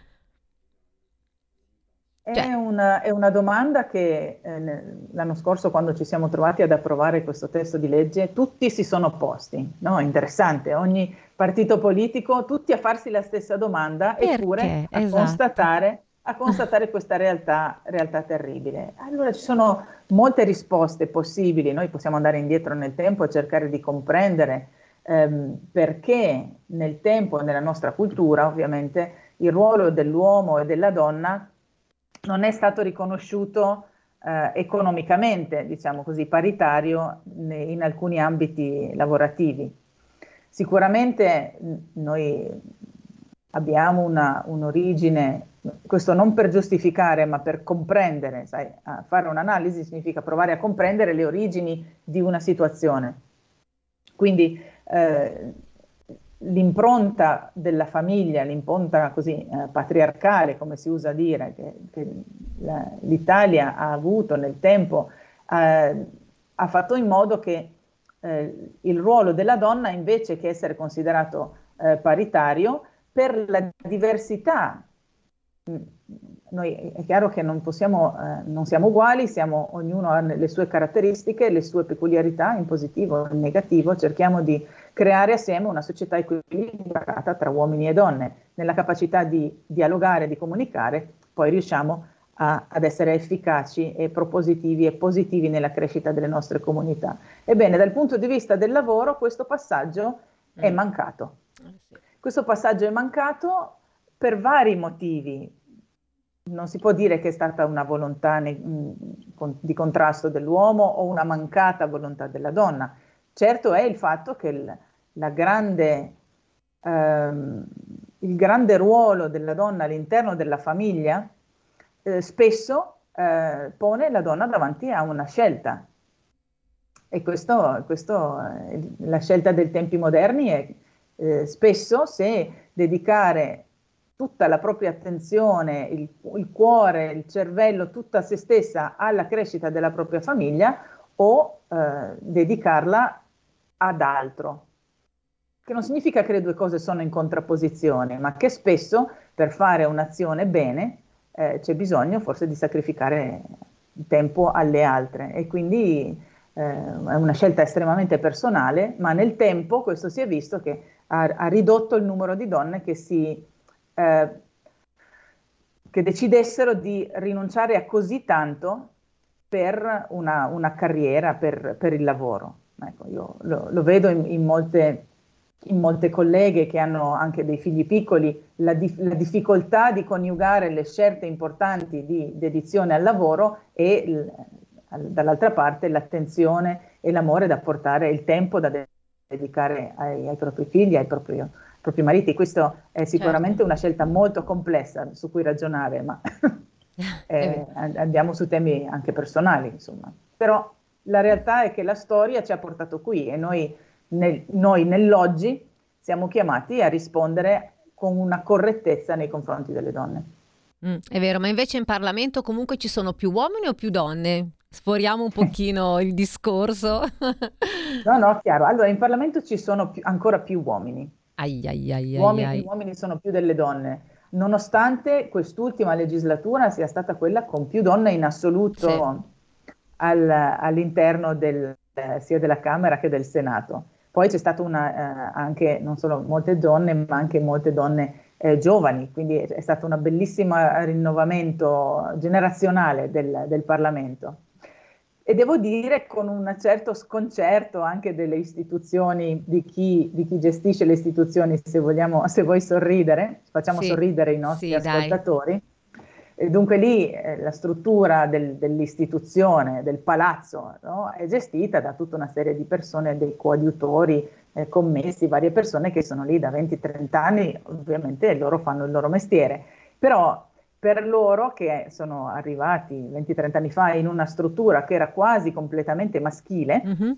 È, cioè. una, è, una, domanda che eh, l'anno scorso, quando ci siamo trovati ad approvare questo testo di legge, tutti si sono posti. No? Interessante, ogni partito politico, tutti a farsi la stessa domanda, Perché? eppure a, esatto. constatare, a constatare questa realtà, realtà terribile. Allora ci sono molte risposte possibili, noi possiamo andare indietro nel tempo e cercare di comprendere ehm, perché nel tempo, nella nostra cultura, ovviamente, il ruolo dell'uomo e della donna non è stato riconosciuto eh, economicamente, diciamo così, paritario in alcuni ambiti lavorativi. Sicuramente noi abbiamo una, un'origine, questo non per giustificare, ma per comprendere, sai, fare un'analisi significa provare a comprendere le origini di una situazione. Quindi eh, l'impronta della famiglia, l'impronta così eh, patriarcale, come si usa dire, che, che la, l'Italia ha avuto nel tempo, eh, ha fatto in modo che eh, il ruolo della donna, invece che essere considerato eh, paritario, per la diversità mm, noi è chiaro che non, possiamo, eh, non siamo uguali, siamo, ognuno ha le sue caratteristiche, le sue peculiarità, in positivo e in negativo, cerchiamo di creare assieme una società equilibrata tra uomini e donne. Nella capacità di dialogare, di comunicare, poi riusciamo a, ad essere efficaci e propositivi e positivi nella crescita delle nostre comunità. Ebbene, dal punto di vista del lavoro, questo passaggio mm. è mancato. Eh questo passaggio è mancato per vari motivi non si può dire che è stata una volontà ne, mh, con, di contrasto dell'uomo o una mancata volontà della donna. Certo è il fatto che il, grande, ehm, il grande ruolo della donna all'interno della famiglia eh, spesso eh, pone la donna davanti a una scelta. E questo, questo eh, la scelta dei tempi moderni è eh, spesso se dedicare tutta la propria attenzione, il, il, cuore, il cervello, tutta se stessa alla crescita della propria famiglia o eh, dedicarla ad altro. Che non significa che le due cose sono in contrapposizione, ma che spesso per fare un'azione bene eh, c'è bisogno forse di sacrificare tempo alle altre e quindi eh, è una scelta estremamente personale, ma nel tempo questo si è visto che ha, ha ridotto il numero di donne che si eh, che decidessero di rinunciare a così tanto per una, una carriera, per, per, il lavoro. Ecco, io lo, lo vedo in, in, molte, in, molte, colleghe che hanno anche dei figli piccoli, la, dif- la, difficoltà di coniugare le scelte importanti di dedizione al lavoro e l- dall'altra parte l'attenzione e l'amore da portare, il tempo da dedicare ai, ai propri figli, ai propri, propri mariti. Questo è sicuramente certo. una scelta molto complessa su cui ragionare, ma eh, andiamo su temi anche personali, insomma. Però la realtà è che la storia ci ha portato qui e noi, nel, noi nell'oggi siamo chiamati a rispondere con una correttezza nei confronti delle donne. Mm, è vero, ma invece in Parlamento comunque ci sono più uomini o più donne? Sforiamo un pochino il discorso. no, no, chiaro. Allora, in Parlamento ci sono più, ancora più uomini. Ai, ai, ai, uomini, gli uomini sono più delle donne, nonostante quest'ultima legislatura sia stata quella con più donne in assoluto sì. al, all'interno del, sia della Camera che del Senato. Poi c'è stata una, eh, anche non solo molte donne, ma anche molte donne eh, giovani, quindi è stato un bellissimo rinnovamento generazionale del, del Parlamento. E devo dire con un certo sconcerto anche delle istituzioni, di chi, di chi gestisce le istituzioni, se, vogliamo, se vuoi sorridere, facciamo sì, sorridere i nostri sì, ascoltatori. Dai e dunque lì eh, la struttura del, dell'istituzione, del palazzo, no? è gestita da tutta una serie di persone, dei coadiutori, eh, commessi, varie persone che sono lì da 20-30 anni, ovviamente loro fanno il loro mestiere, però per loro che sono arrivati 20-30 anni fa in una struttura che era quasi completamente maschile, mm-hmm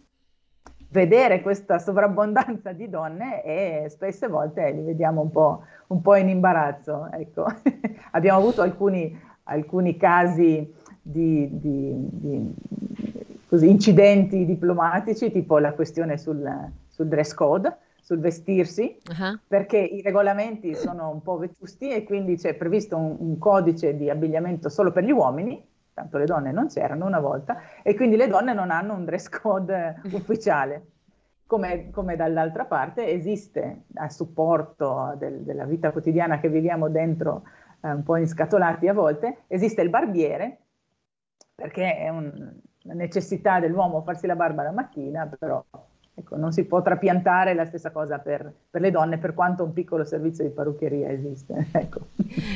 vedere questa sovrabbondanza di donne e spesse volte li vediamo un po', un po in imbarazzo. Ecco. Abbiamo avuto alcuni, alcuni casi di, di, di così, incidenti diplomatici, tipo la questione sul, sul dress code, sul vestirsi, uh-huh. perché i regolamenti sono un po' vetusti e quindi c'è previsto un, un codice di abbigliamento solo per gli uomini, tanto le donne non c'erano una volta, e quindi le donne non hanno un dress code ufficiale. Come, come dall'altra parte esiste a supporto del, della vita quotidiana che viviamo dentro, eh, un po' inscatolati a volte, esiste il barbiere, perché è un, una necessità dell'uomo farsi la barba la mattina, però Ecco, non si può trapiantare la stessa cosa per, per, le donne, per quanto un piccolo servizio di parrucchieria esiste. Ecco.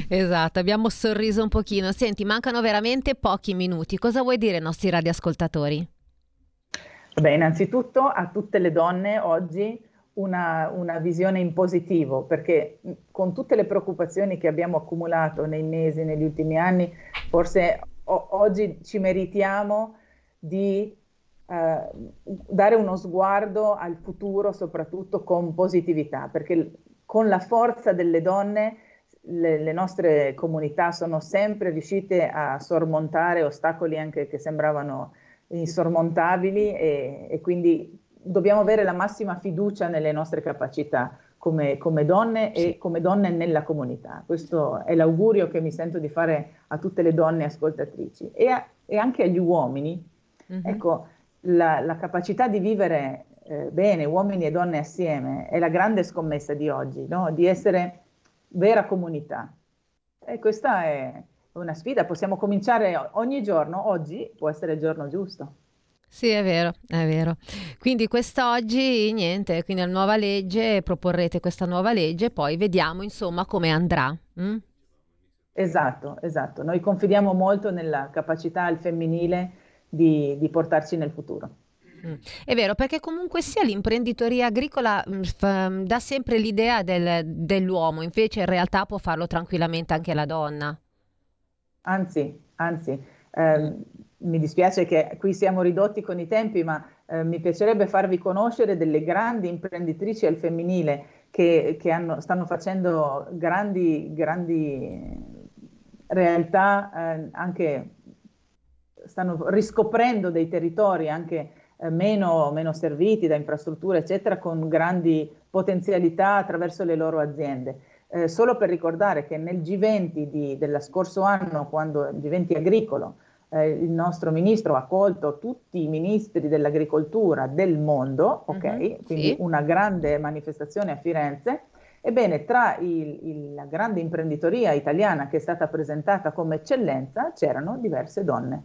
Esatto, abbiamo sorriso un pochino. Senti, mancano veramente pochi minuti. Cosa vuoi dire ai nostri radioascoltatori? Beh, innanzitutto a tutte le donne oggi una, una, visione in positivo, perché con tutte le preoccupazioni che abbiamo accumulato nei mesi, negli ultimi anni, forse o- oggi ci meritiamo di eh, dare uno sguardo al futuro soprattutto con positività, perché con la forza delle donne le, le, nostre comunità sono sempre riuscite a sormontare ostacoli anche che sembravano insormontabili e, e quindi dobbiamo avere la massima fiducia nelle nostre capacità come, come, donne e come donne nella comunità. Questo è l'augurio che mi sento di fare a tutte le donne ascoltatrici e, a, e anche agli uomini. Mm-hmm. Ecco, la, la capacità di vivere eh, bene, uomini e donne assieme, è la grande scommessa di oggi, no? di essere vera comunità. E questa è una sfida, possiamo cominciare ogni giorno, oggi può essere il giorno giusto. Sì, è vero, è vero. Quindi quest'oggi niente, quindi la nuova legge, proporrete questa nuova legge, poi vediamo insomma come andrà. Mm? Esatto, esatto. Noi confidiamo molto nella capacità al femminile di, di portarci nel futuro. Mm. È vero, perché comunque sia l'imprenditoria agricola mh, mm, mm, dà sempre l'idea del, dell'uomo, invece in realtà può farlo tranquillamente anche la donna. Anzi, anzi, eh, mi dispiace che qui siamo ridotti con i tempi, ma eh, mi piacerebbe farvi conoscere delle grandi imprenditrici al femminile che, che hanno, stanno facendo grandi, grandi realtà eh, anche stanno riscoprendo dei territori anche eh, meno, meno, serviti da infrastrutture, eccetera, con grandi potenzialità attraverso le loro aziende. Eh, solo per ricordare che nel G20 di, dello scorso anno, quando il G20 agricolo, eh, il nostro ministro ha accolto tutti i ministri dell'agricoltura del mondo, ok? Mm-hmm, Quindi sì. una grande manifestazione a Firenze. Ebbene, tra il, il, la grande imprenditoria italiana che è stata presentata come eccellenza c'erano diverse donne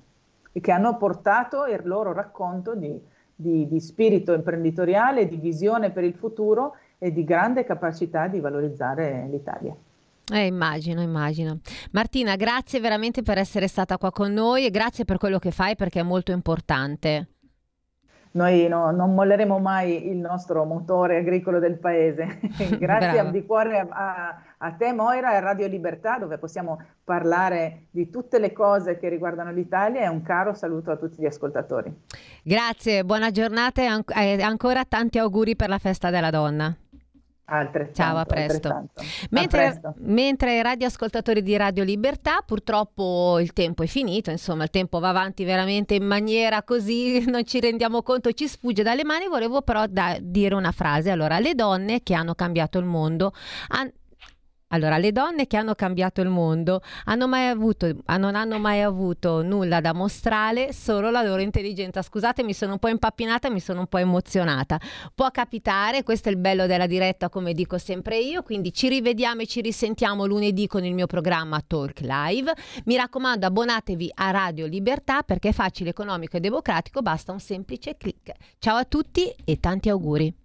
e che hanno portato il loro racconto di, di, di spirito imprenditoriale, di visione per il futuro e di grande capacità di valorizzare l'Italia. Eh, immagino, immagino. Martina, grazie veramente per essere stata qua con noi e grazie per quello che fai perché è molto importante. Noi no, non molleremo mai il nostro motore agricolo del paese. grazie di cuore a, a te Moira e a Radio Libertà dove possiamo parlare di tutte le cose che riguardano l'Italia e un caro saluto a tutti gli ascoltatori. Grazie, buona giornata e ancora tanti auguri per la festa della donna. Ciao, a presto. Mentre, a presto. mentre radioascoltatori di Radio Libertà, purtroppo il tempo è finito, insomma il tempo va avanti veramente in maniera così, non ci rendiamo conto, ci sfugge dalle mani, volevo però da, dire una frase. Allora, le donne che hanno cambiato il mondo han, Allora, le donne che hanno cambiato il mondo hanno avuto, non hanno mai avuto nulla da mostrare, solo la loro intelligenza. Scusate, mi sono un po' impappinata, mi sono un po' emozionata. Può capitare, questo è il bello della diretta, come dico sempre io, quindi ci rivediamo e ci risentiamo lunedì con il mio programma Talk Live. Mi raccomando, abbonatevi a Radio Libertà perché è facile, economico e democratico, basta un semplice clic. Ciao a tutti e tanti auguri.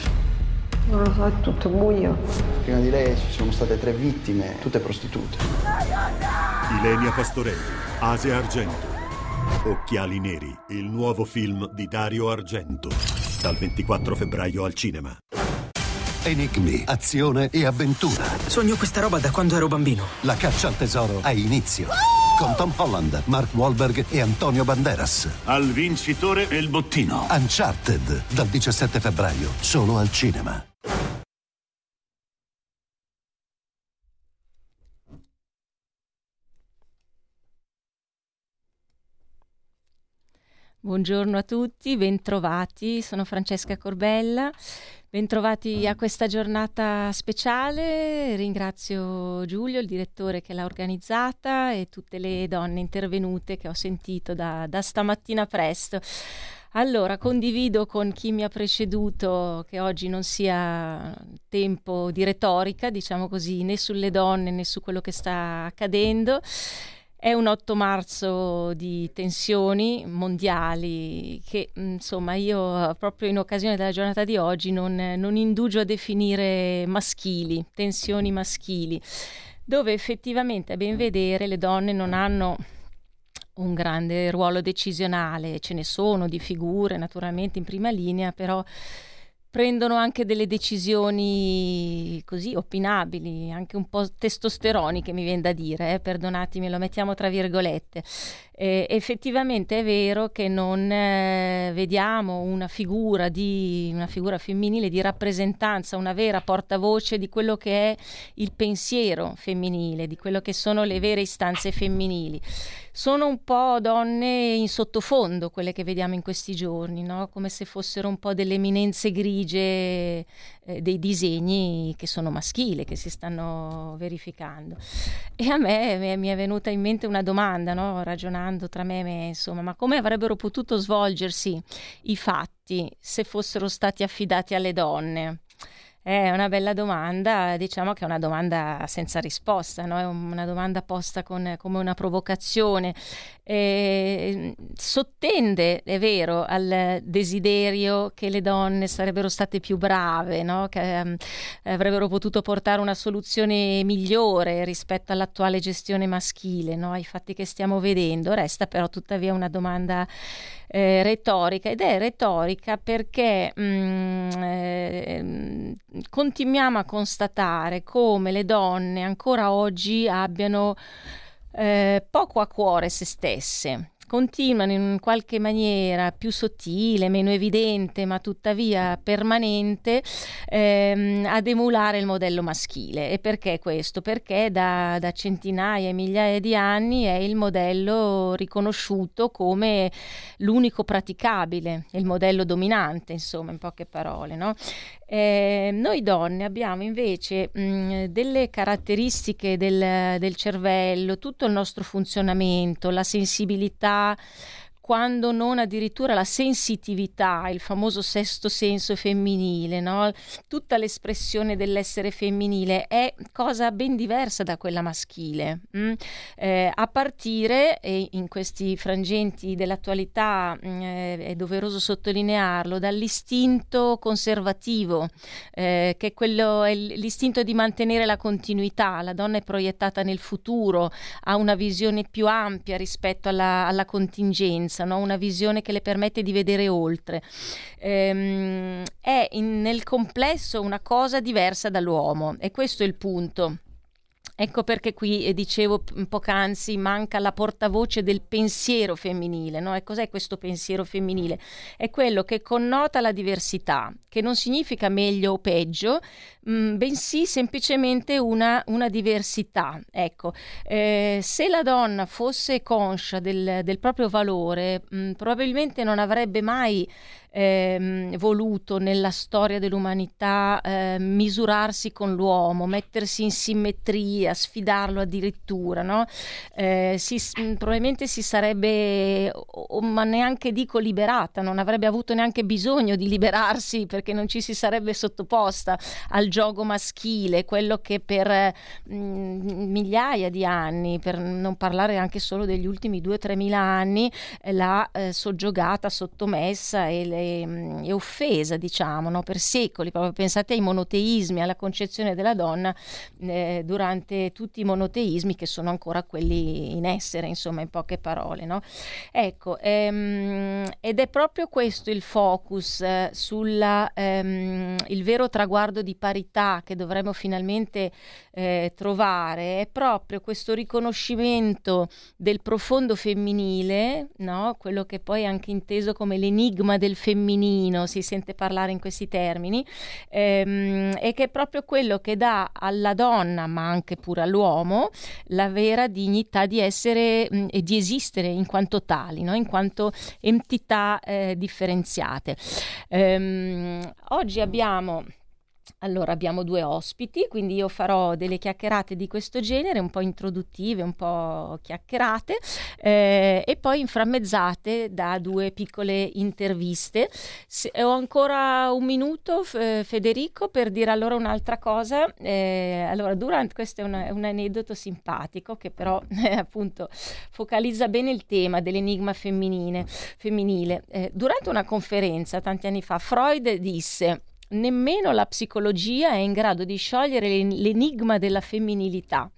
Non lo so, è tutto buio. Prima di lei ci sono state tre vittime, tutte prostitute. Ilenia Pastorelli, Asia Argento. Occhiali neri, il nuovo film di Dario Argento. Dal 24 febbraio al cinema. Enigmi, azione e avventura. Sogno questa roba da quando ero bambino. La caccia al tesoro ha inizio. Con Tom Holland, Mark Wahlberg e Antonio Banderas. Al vincitore e il bottino. Uncharted, dal 17 febbraio, solo al cinema. Buongiorno a tutti, bentrovati, sono Francesca Corbella, bentrovati a questa giornata speciale, ringrazio Giulio, il direttore che l'ha organizzata e tutte le donne intervenute che ho sentito da, da stamattina presto. Allora, condivido con chi mi ha preceduto che oggi non sia tempo di retorica, diciamo così, né sulle donne né su quello che sta accadendo. È un 8 marzo di tensioni mondiali che insomma io proprio in occasione della giornata di oggi non, non indugio a definire maschili, tensioni maschili, dove effettivamente a ben vedere le donne non hanno un grande ruolo decisionale, ce ne sono di figure naturalmente in prima linea, però prendono anche delle decisioni così opinabili, anche un po' testosteroniche mi viene da dire, eh, perdonatemi, lo mettiamo tra virgolette. Eh, effettivamente è vero che non eh, vediamo una figura, di, una figura femminile di rappresentanza, una vera portavoce di quello che è il pensiero femminile, di quello che sono le vere istanze femminili. Sono un po' donne in sottofondo quelle che vediamo in questi giorni, no? come se fossero un po' delle eminenze grigie eh, dei disegni che sono maschili, che si stanno verificando. E a me mi è venuta in mente una domanda, no? ragionando ragionando tra me e me, insomma, ma come avrebbero potuto svolgersi i fatti se fossero stati affidati alle donne? È una bella domanda, diciamo che è una domanda senza risposta, no? è una domanda posta con, come una provocazione. E sottende, è vero, al desiderio che le donne sarebbero state più brave, no? che um, avrebbero potuto portare una soluzione migliore rispetto all'attuale gestione maschile, no? ai fatti che stiamo vedendo. Resta però tuttavia una domanda eh, retorica ed è retorica perché mh, mm, eh, continuiamo a constatare come le donne ancora oggi abbiano eh, poco a cuore se stesse continuano in qualche maniera più sottile, meno evidente, ma tuttavia permanente, ehm, ad emulare il modello maschile. E perché questo? Perché da, da centinaia e migliaia di anni è il modello riconosciuto come l'unico praticabile, il modello dominante, insomma, in poche parole. No? Eh, noi donne abbiamo invece mh, delle caratteristiche del, del cervello, tutto il nostro funzionamento, la sensibilità quando non addirittura la sensitività, il famoso sesto senso femminile, no? tutta l'espressione dell'essere femminile è cosa ben diversa da quella maschile, mm? eh, a partire, e in questi frangenti dell'attualità mm, eh, è doveroso sottolinearlo, dall'istinto conservativo, eh, che è, quello, è l'istinto di mantenere la continuità, la donna è proiettata nel futuro, ha una visione più ampia rispetto alla, alla contingenza no? una visione che le permette di vedere oltre. Ehm, è in, nel complesso una cosa diversa dall'uomo e questo è il punto. Ecco perché qui eh, dicevo poc'anzi manca la portavoce del pensiero femminile. No? E cos'è questo pensiero femminile? È quello che connota la diversità, che non significa meglio o peggio, mh, mm, bensì semplicemente una, una diversità. Ecco, eh, se la donna fosse conscia del, del proprio valore, mh, mm, probabilmente non avrebbe mai ehm, voluto nella storia dell'umanità eh, misurarsi con l'uomo, mettersi in simmetria, sfidarlo addirittura, no? eh, si, probabilmente si sarebbe, o, ma neanche dico liberata, non avrebbe avuto neanche bisogno di liberarsi perché non ci si sarebbe sottoposta al gioco maschile, quello che per mh, migliaia di anni, per non parlare anche solo degli ultimi 2-3 mila anni, eh, l'ha eh, soggiogata, sottomessa e le e, e offesa, diciamo, no? per secoli. Proprio pensate ai monoteismi, alla concezione della donna eh, durante tutti i monoteismi che sono ancora quelli in essere, insomma, in poche parole. No? Ecco, ehm, ed è proprio questo il focus eh, sul ehm, vero traguardo di parità che dovremmo finalmente eh, trovare, è proprio questo riconoscimento del profondo femminile, no? quello che poi è anche inteso come l'enigma del femminile femminino, si sente parlare in questi termini, ehm, e che è proprio quello che dà alla donna, ma anche pure all'uomo, la vera dignità di essere mh, e di esistere in quanto tali, no? in quanto entità eh, differenziate. Ehm, oggi abbiamo Allora abbiamo due ospiti, quindi io farò delle chiacchierate di questo genere, un po' introduttive, un po' chiacchierate eh, e poi inframmezzate da due piccole interviste. Se, ho ancora un minuto, f- Federico, per dire allora un'altra cosa. Eh, allora, Durant, questo è una, un aneddoto simpatico che però eh, appunto focalizza bene il tema dell'enigma femminile. femminile. Eh, durante una conferenza tanti anni fa, Freud disse nemmeno la psicologia è in grado di sciogliere l'enigma della femminilità,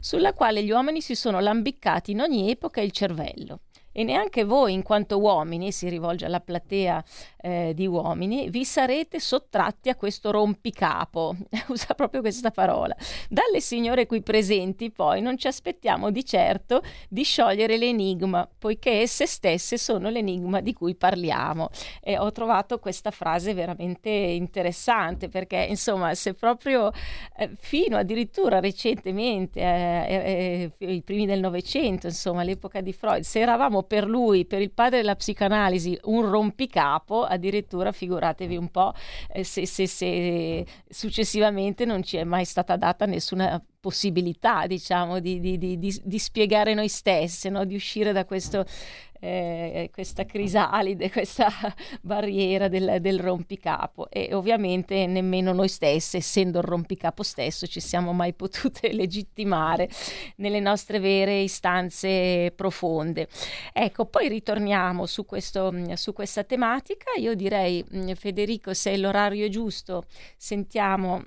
sulla quale gli uomini si sono lambiccati in ogni epoca il cervello e neanche voi, in quanto uomini, si rivolge alla platea eh, di uomini, vi sarete sottratti a questo rompicapo, usa proprio questa parola. Dalle signore qui presenti, poi, non ci aspettiamo di certo di sciogliere l'enigma, poiché esse stesse sono l'enigma di cui parliamo. E ho trovato questa frase veramente interessante, perché, insomma, se proprio eh, fino addirittura recentemente, eh, eh i primi del Novecento, insomma, l'epoca di Freud, se eravamo per lui, per il padre della psicanalisi, un rompicapo, addirittura figuratevi un po' eh, se, se, se successivamente non ci è mai stata data nessuna possibilità, diciamo, di, di, di, di spiegare noi stesse, no? di uscire da questo eh, questa crisalide, questa barriera del, del, rompicapo e ovviamente nemmeno noi stesse, essendo il rompicapo stesso, ci siamo mai potute legittimare nelle nostre vere istanze profonde. Ecco, poi ritorniamo su, questo, su questa tematica. Io direi, Federico, se l'orario è giusto, sentiamo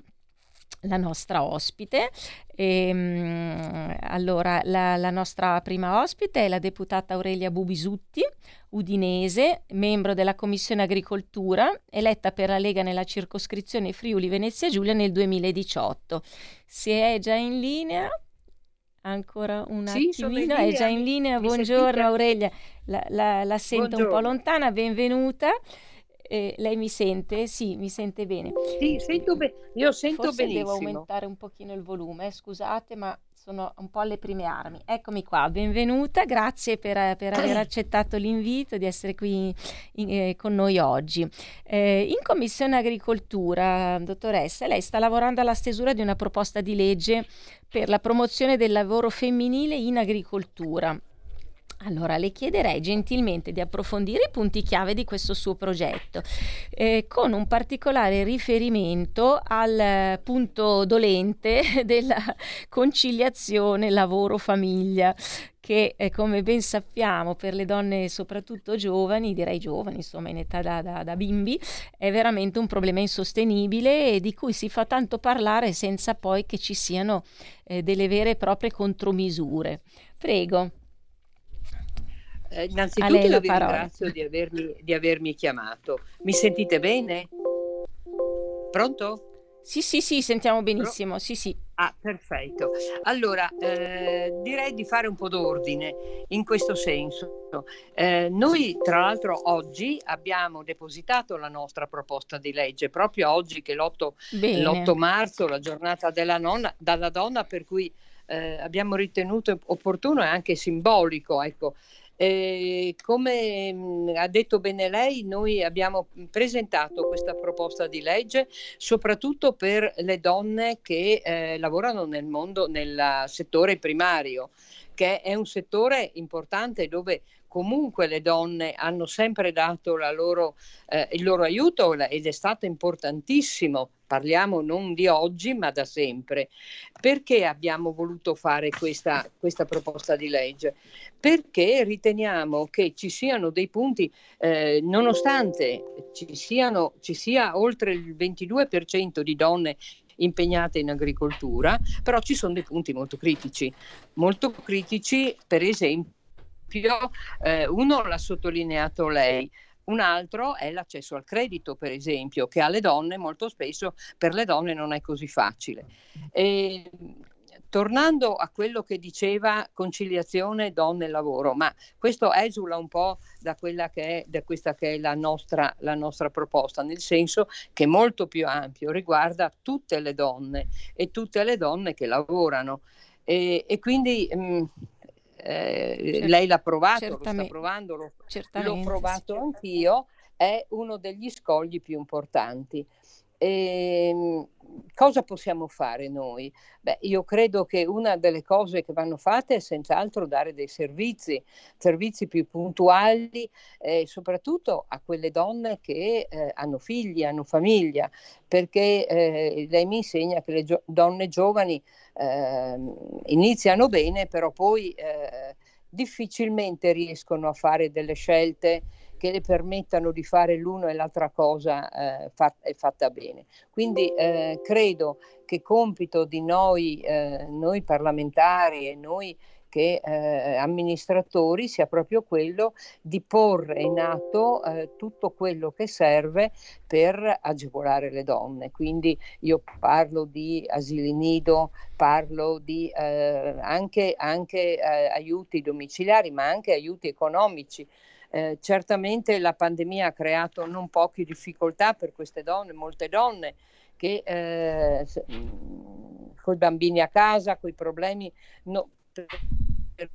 la nostra ospite. E, ehm, allora, la, la, nostra prima ospite è la deputata Aurelia Bubisutti, udinese, membro della Commissione Agricoltura, eletta per la Lega nella circoscrizione Friuli Venezia Giulia nel 2018. Se è già in linea, ancora un sì, attimino, è già in linea. Buongiorno Aurelia, la, la, la sento Buongiorno. un po' lontana, benvenuta. Eh, lei mi sente? Sì, mi sente bene. Sì, sento be- io sento Forse benissimo. devo aumentare un pochino il volume, scusate, ma sono un po' alle prime armi. Eccomi qua, benvenuta, grazie per, per aver accettato l'invito di essere qui in, eh, con noi oggi. Eh, in Commissione Agricoltura, dottoressa, lei sta lavorando alla stesura di una proposta di legge per la promozione del lavoro femminile in agricoltura. Allora le chiederei gentilmente di approfondire i punti chiave di questo suo progetto, eh, con un particolare riferimento al punto dolente della conciliazione lavoro-famiglia, che eh, come ben sappiamo per le donne soprattutto giovani, direi giovani, insomma in età da, da, da bimbi, è veramente un problema insostenibile e di cui si fa tanto parlare senza poi che ci siano eh, delle vere e proprie contromisure. Prego. Eh, innanzitutto vi ringrazio di avermi, di avermi chiamato. Mi sentite bene? Pronto? Sì, sì, sì, sentiamo benissimo. Pro- sì, sì. Ah, perfetto. Allora, eh, direi di fare un po' d'ordine in questo senso. Eh, noi, tra l'altro, oggi abbiamo depositato la nostra proposta di legge, proprio oggi che è l'8, l'8 marzo, la giornata della, nonna, donna, per cui eh, abbiamo ritenuto opportuno e anche simbolico, ecco, eh, come mh, ha detto bene lei, noi abbiamo presentato questa proposta di legge soprattutto per le donne che eh, lavorano nel mondo, nel settore primario, che è un settore importante dove comunque le donne hanno sempre dato loro, eh, il loro aiuto ed è stato importantissimo, parliamo non di oggi ma da sempre. Perché abbiamo voluto fare questa, questa proposta di legge? Perché riteniamo che ci siano dei punti, eh, nonostante ci, siano, ci sia oltre il 22% di donne impegnate in agricoltura, però ci sono dei punti molto critici, molto critici per esempio eh, uno l'ha sottolineato lei, un altro è l'accesso al credito, per esempio, che alle donne molto spesso per le donne non è così facile. E, tornando a quello che diceva conciliazione donne e lavoro, ma questo esula un po' da, quella che è, da questa che è la nostra, la nostra proposta, nel senso che è molto più ampio, riguarda tutte le donne e tutte le donne che lavorano. E, e quindi mh, mm, eh, lei l'ha provato, lo sta provando, lo, l'ho provato sì. anch'io, è uno degli scogli più importanti. E, ehm, cosa possiamo fare noi? Beh, io credo che una delle cose che vanno fatte è senz'altro dare dei servizi, servizi più puntuali, eh, soprattutto a quelle donne che eh, hanno figli, hanno famiglia, perché eh, lei mi insegna che le gio- donne giovani ehm, iniziano bene, però poi eh, difficilmente riescono a fare delle scelte che le permettano di fare l'uno e l'altra cosa eh, fat- fatta bene. Quindi eh, credo che compito di noi, eh, noi parlamentari e noi che eh, amministratori sia proprio quello di porre in atto eh, tutto quello che serve per agevolare le donne. Quindi io parlo di asili nido, parlo di eh, anche, anche eh, aiuti domiciliari, ma anche aiuti economici. Eh, certamente la pandemia ha creato non poche difficoltà per queste donne, molte donne che eh, con i bambini a casa, con i problemi, no, per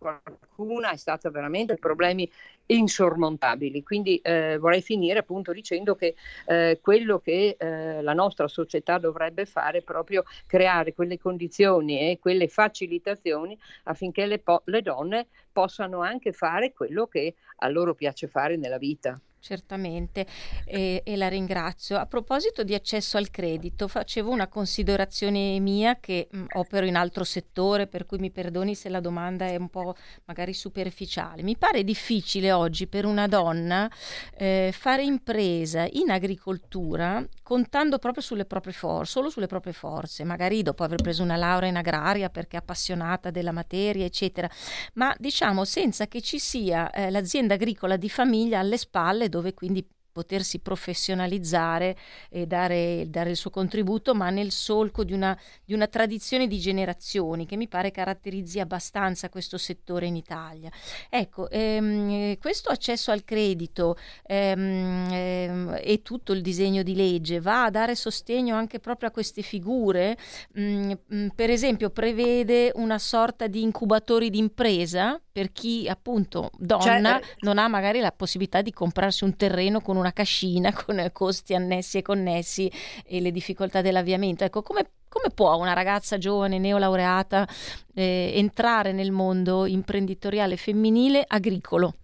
qualcuna è stata veramente problemi insormontabili. Quindi eh, vorrei finire appunto dicendo che eh, quello che eh, la nostra società dovrebbe fare è proprio creare quelle condizioni e quelle facilitazioni affinché le, po- le donne possano anche fare quello che a loro piace fare nella vita. Certamente e, e, la ringrazio. A proposito di accesso al credito, facevo una considerazione mia che mh, opero in altro settore, per cui mi perdoni se la domanda è un po' magari superficiale. Mi pare difficile oggi per una donna eh, fare impresa in agricoltura contando proprio sulle proprie forze, solo sulle proprie forze, magari dopo aver preso una laurea in agraria perché è appassionata della materia, eccetera, ma diciamo senza che ci sia eh, l'azienda agricola di famiglia alle spalle dove quindi potersi professionalizzare e dare, dare, il suo contributo, ma nel solco di una, di una, tradizione di generazioni che mi pare caratterizzi abbastanza questo settore in Italia. Ecco, ehm, questo accesso al credito ehm, ehm, e tutto il disegno di legge va a dare sostegno anche proprio a queste figure, mm, mm per esempio prevede una sorta di incubatori d'impresa per chi appunto donna cioè, non ha magari la possibilità di comprarsi un terreno con una cascina con costi annessi e connessi e le difficoltà dell'avviamento. Ecco, come, come può una ragazza giovane, neolaureata, eh, entrare nel mondo imprenditoriale femminile agricolo?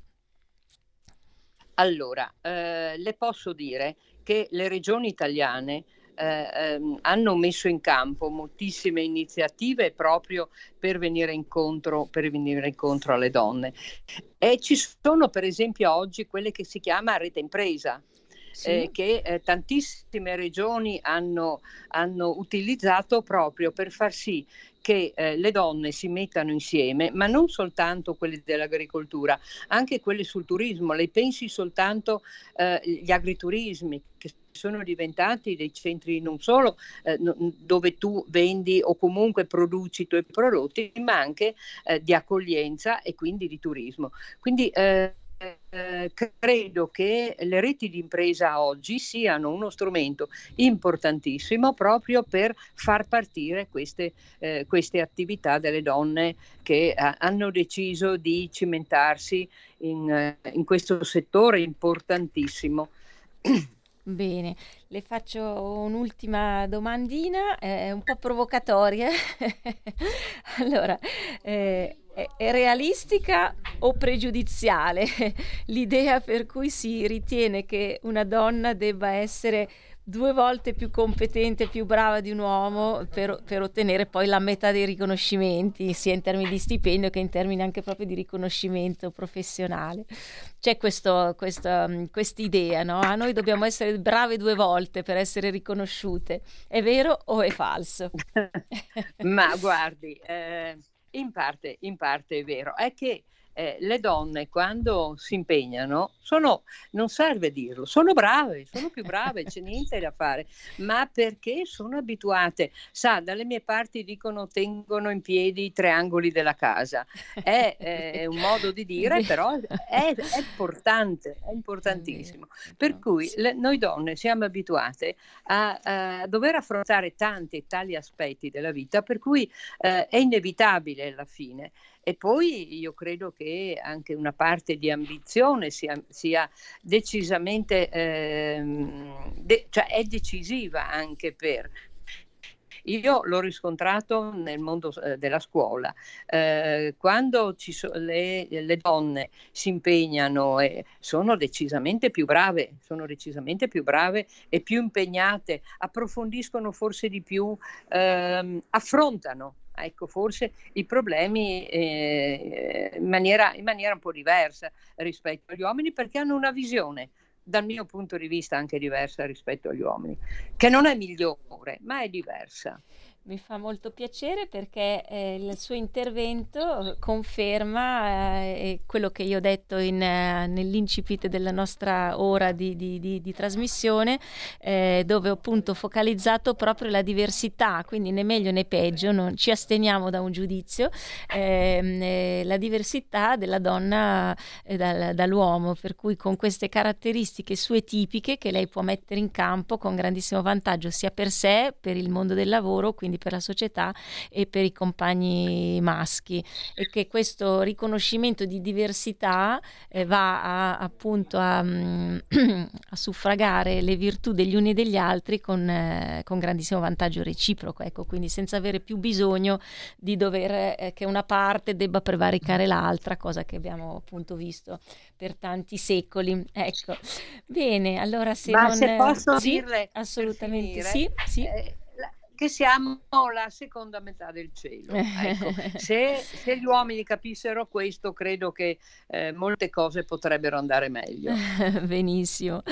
Allora, eh, le posso dire che le regioni italiane ehm, hanno messo in campo moltissime iniziative proprio per venire, incontro, per venire incontro alle donne. E ci sono per esempio oggi quelle che si chiama rete impresa. Sì. Eh, che eh, tantissime regioni hanno, hanno, utilizzato proprio per far sì che eh, le donne si mettano insieme, ma non soltanto quelle dell'agricoltura, anche quelle sul turismo. Lei pensi soltanto agli eh, agriturismi che sono diventati dei centri non solo eh, dove tu vendi o comunque produci i tuoi prodotti, ma anche eh, di accoglienza e quindi di turismo. Quindi eh, credo che le reti di impresa oggi siano uno strumento importantissimo proprio per far partire queste, eh, queste attività delle donne che eh, hanno deciso di cimentarsi in, eh, in questo settore importantissimo. Bene, le faccio un'ultima domandina, eh, un po' provocatoria. allora, eh, è realistica o pregiudiziale l'idea per cui si ritiene che una donna debba essere due volte più competente più brava di un uomo per, per, ottenere poi la metà dei riconoscimenti, sia in termini di stipendio che in termini anche proprio di riconoscimento professionale. C'è questa idea, no? Ah, noi dobbiamo essere brave due volte per essere riconosciute. È vero o è falso? Ma guardi, eh, in, parte, in parte è vero. È che eh, le donne quando si impegnano sono, non serve dirlo, sono brave, sono più brave, c'è niente da fare, ma perché sono abituate. Sa, dalle mie parti dicono tengono in piedi i tre angoli della casa. È, è un modo di dire, però è, è importante, è importantissimo. Per cui le, noi donne siamo abituate a, a, dover affrontare tanti e tali aspetti della vita, per cui eh, è inevitabile alla fine. E poi io credo che anche una parte di ambizione sia, sia decisamente eh, de- cioè è decisiva anche per io l'ho riscontrato nel mondo eh, della scuola. Eh, quando so, le, le, donne si impegnano e sono decisamente più brave, sono decisamente più brave e più impegnate, approfondiscono forse di più, ehm, affrontano ecco, forse i problemi eh, in, maniera, in maniera un po' diversa rispetto agli uomini perché hanno una visione dal mio punto di vista anche diversa rispetto agli uomini, che non è migliore, ma è diversa. Mi fa molto piacere perché eh, il suo intervento conferma eh, quello che io ho detto in, eh, nell'incipit della nostra ora di, di, di, di trasmissione, eh, dove ho appunto focalizzato proprio la diversità, quindi né meglio né peggio, non ci asteniamo da un giudizio, ehm, eh, la diversità della donna eh, dal, dall'uomo, per cui con queste caratteristiche sue tipiche che lei può mettere in campo con grandissimo vantaggio sia per sé, per il mondo del lavoro, quindi quindi per la società e per i compagni maschi e che questo riconoscimento di diversità eh, va a, appunto a, mm, a, suffragare le virtù degli uni e degli altri con, eh, con grandissimo vantaggio reciproco, ecco, quindi senza avere più bisogno di dover eh, che una parte debba prevaricare l'altra, cosa che abbiamo appunto visto per tanti secoli. Ecco. Bene, allora se Ma non se posso sì, dirle assolutamente finire, sì, sì. Eh, che siamo la seconda metà del cielo. Ecco, se, se, gli uomini capissero questo, credo che eh, molte cose potrebbero andare meglio. Benissimo.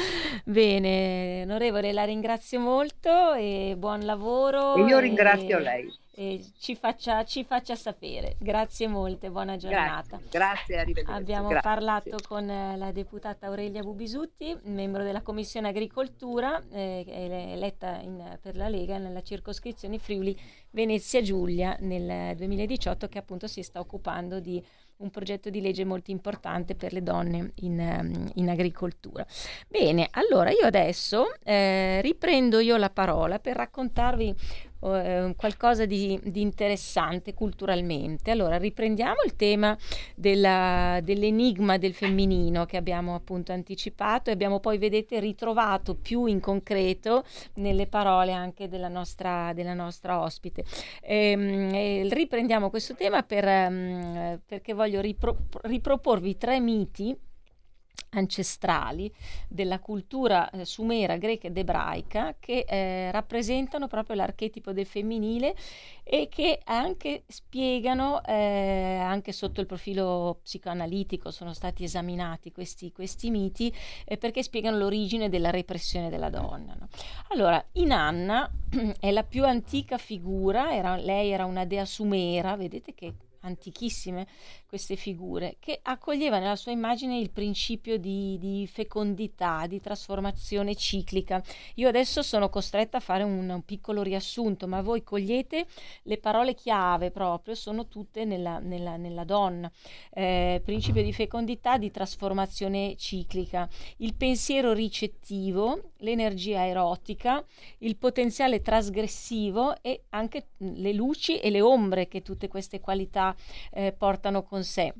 Bene, onorevole, la ringrazio molto e buon lavoro. E io ringrazio e... lei e ci faccia, ci faccia sapere. Grazie molte, buona giornata. Grazie, grazie arrivederci. Abbiamo grazie. parlato con eh, la deputata Aurelia Bubisutti, membro della Commissione Agricoltura, eh, eletta in, per la Lega nella circoscrizione Friuli Venezia Giulia nel 2018, che appunto si sta occupando di un progetto di legge molto importante per le donne in, ehm, in agricoltura. Bene, allora io adesso eh, riprendo io la parola per raccontarvi eh, qualcosa di, di, interessante culturalmente. Allora riprendiamo il tema della, dell'enigma del femminino che abbiamo appunto anticipato e abbiamo poi, vedete, ritrovato più in concreto nelle parole anche della nostra, della nostra ospite. Ehm, e riprendiamo questo tema per, um, perché voglio ripro- riproporvi tre miti ancestrali della cultura eh, sumera, greca ed ebraica che eh, rappresentano proprio l'archetipo del femminile e che anche spiegano, eh, anche sotto il profilo psicoanalitico, sono stati esaminati questi, questi miti eh, perché spiegano l'origine della repressione della donna. No? Allora, Inanna è la più antica figura, era, lei era una dea sumera, vedete che antichissime queste figure, che accoglieva nella sua immagine il principio di, di, fecondità, di trasformazione ciclica. Io adesso sono costretta a fare un, un, piccolo riassunto, ma voi cogliete le parole chiave proprio, sono tutte nella, nella, nella donna. Eh, principio di fecondità, di trasformazione ciclica, il pensiero ricettivo, l'energia erotica, il potenziale trasgressivo e anche le luci e le ombre che tutte queste qualità eh, portano con sé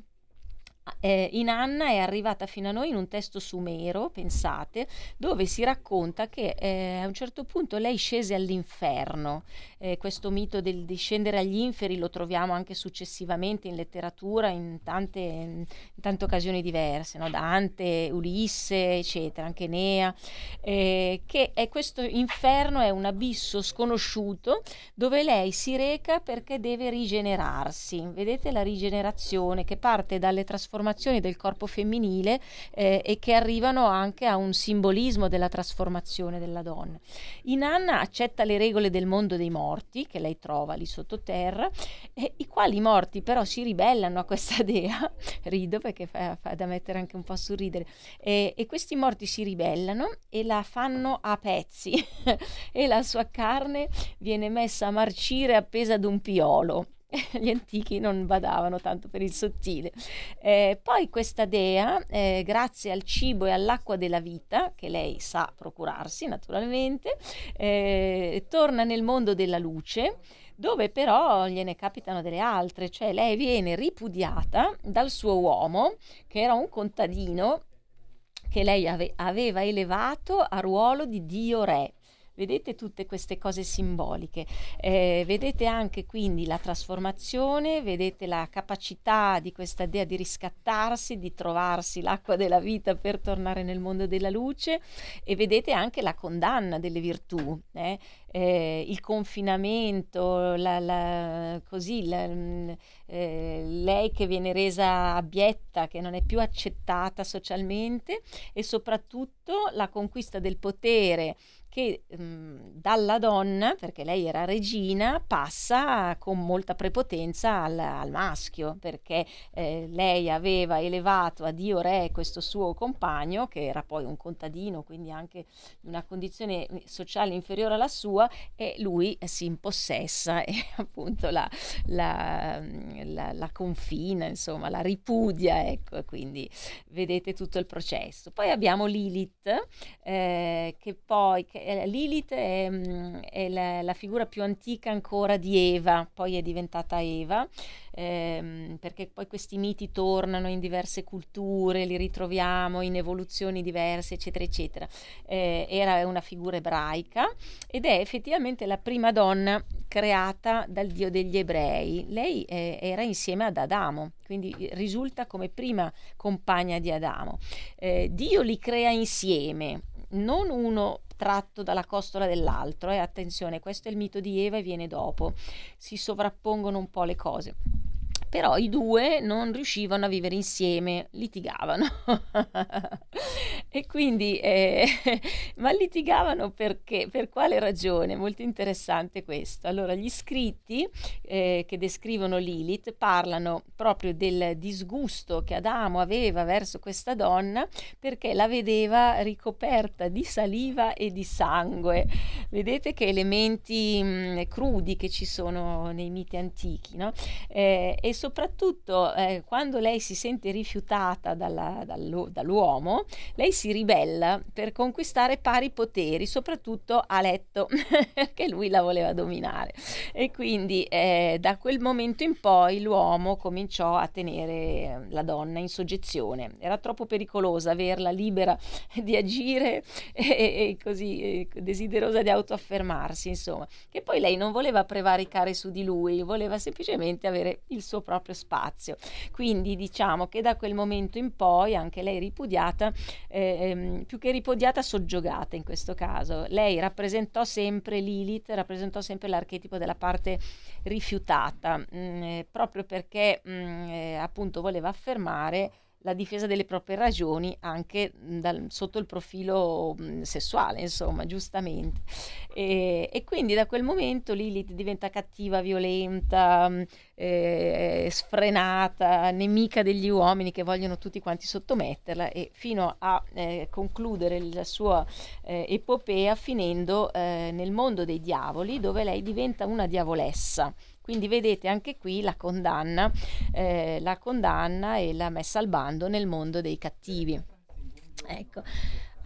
eh, in Anna è arrivata fino a noi in un testo sumero, pensate, dove si racconta che eh, a un certo punto lei scese all'inferno. Eh, questo mito del discendere agli inferi lo troviamo anche successivamente in letteratura in tante, in tante occasioni diverse, no? Dante, Ulisse, eccetera, anche Nea, eh, che è questo inferno è un abisso sconosciuto dove lei si reca perché deve rigenerarsi. Vedete la rigenerazione che parte dalle trasformazioni del corpo femminile eh, e che arrivano anche a un simbolismo della trasformazione della donna. Inanna accetta le regole del mondo dei morti, che lei trova lì sottoterra, e i quali morti però si ribellano a questa dea, rido perché fa, fa, da mettere anche un po' a sorridere, e, e questi morti si ribellano e la fanno a pezzi e la sua carne viene messa a marcire appesa ad un piolo gli antichi non badavano tanto per il sottile. Eh, poi questa dea, eh, grazie al cibo e all'acqua della vita, che lei sa procurarsi naturalmente, eh, torna nel mondo della luce dove però gliene capitano delle altre, cioè lei viene ripudiata dal suo uomo, che era un contadino che lei ave- aveva elevato a ruolo di Dio Re. Vedete tutte queste cose simboliche, eh, vedete anche quindi la trasformazione, vedete la capacità di questa dea di riscattarsi, di trovarsi l'acqua della vita per tornare nel mondo della luce e vedete anche la condanna delle virtù, eh? Eh, il confinamento, la, la, così, la, mm, eh, lei che viene resa abietta, che non è più accettata socialmente e soprattutto la conquista del potere che mh, mhmm, dalla donna, perché lei era regina, passa con molta prepotenza al, al maschio, perché eh, lei aveva elevato a Dio Re questo suo compagno, che era poi un contadino, quindi anche in una condizione sociale inferiore alla sua, e lui si impossessa e appunto la, la, la, la confina, insomma, la ripudia, ecco, quindi vedete tutto il processo. Poi abbiamo Lilith, eh, che poi... Che Lilith è, mm, è la, la, figura più antica ancora di Eva, poi è diventata Eva, ehm, perché poi questi miti tornano in diverse culture, li ritroviamo in evoluzioni diverse, eccetera, eccetera. Eh, era una figura ebraica ed è effettivamente la prima donna creata dal Dio degli ebrei. Lei eh, era insieme ad Adamo, quindi risulta come prima compagna di Adamo. Eh, Dio li crea insieme, non uno tratto dalla costola dell'altro. Eh? Attenzione, questo è il mito di Eva e viene dopo. Si sovrappongono un po' le cose però i due non riuscivano a vivere insieme, litigavano. e quindi, eh, ma litigavano perché? Per quale ragione? Molto interessante questo. Allora, gli scritti eh, che descrivono Lilith parlano proprio del disgusto che Adamo aveva verso questa donna perché la vedeva ricoperta di saliva e di sangue. Vedete che elementi mh, mm, crudi che ci sono nei miti antichi, no? Eh, e soprattutto eh, quando lei si sente rifiutata dalla, dall'u- dall'uomo, lei si ribella per conquistare pari poteri, soprattutto a letto, perché lui la voleva dominare. E quindi eh, da quel momento in poi l'uomo cominciò a tenere la donna in soggezione. Era troppo pericolosa averla libera di agire e, e così e desiderosa di autoaffermarsi, insomma. Che poi lei non voleva prevaricare su di lui, voleva semplicemente avere il suo proprio proprio spazio. Quindi diciamo che da quel momento in poi anche lei ripudiata, eh, più che ripudiata, soggiogata in questo caso. Lei rappresentò sempre Lilith, rappresentò sempre l'archetipo della parte rifiutata, mh, mm, eh, proprio perché mh, mm, eh, appunto voleva affermare la difesa delle proprie ragioni anche dal, sotto il profilo sessuale, insomma, giustamente. E, e, quindi da quel momento Lilith diventa cattiva, violenta, eh, sfrenata, nemica degli uomini che vogliono tutti quanti sottometterla e fino a eh, concludere la sua eh, epopea finendo eh, nel mondo dei diavoli dove lei diventa una diavolessa. Quindi vedete anche qui la condanna, eh, la condanna e la messa al bando nel mondo dei cattivi. Ecco.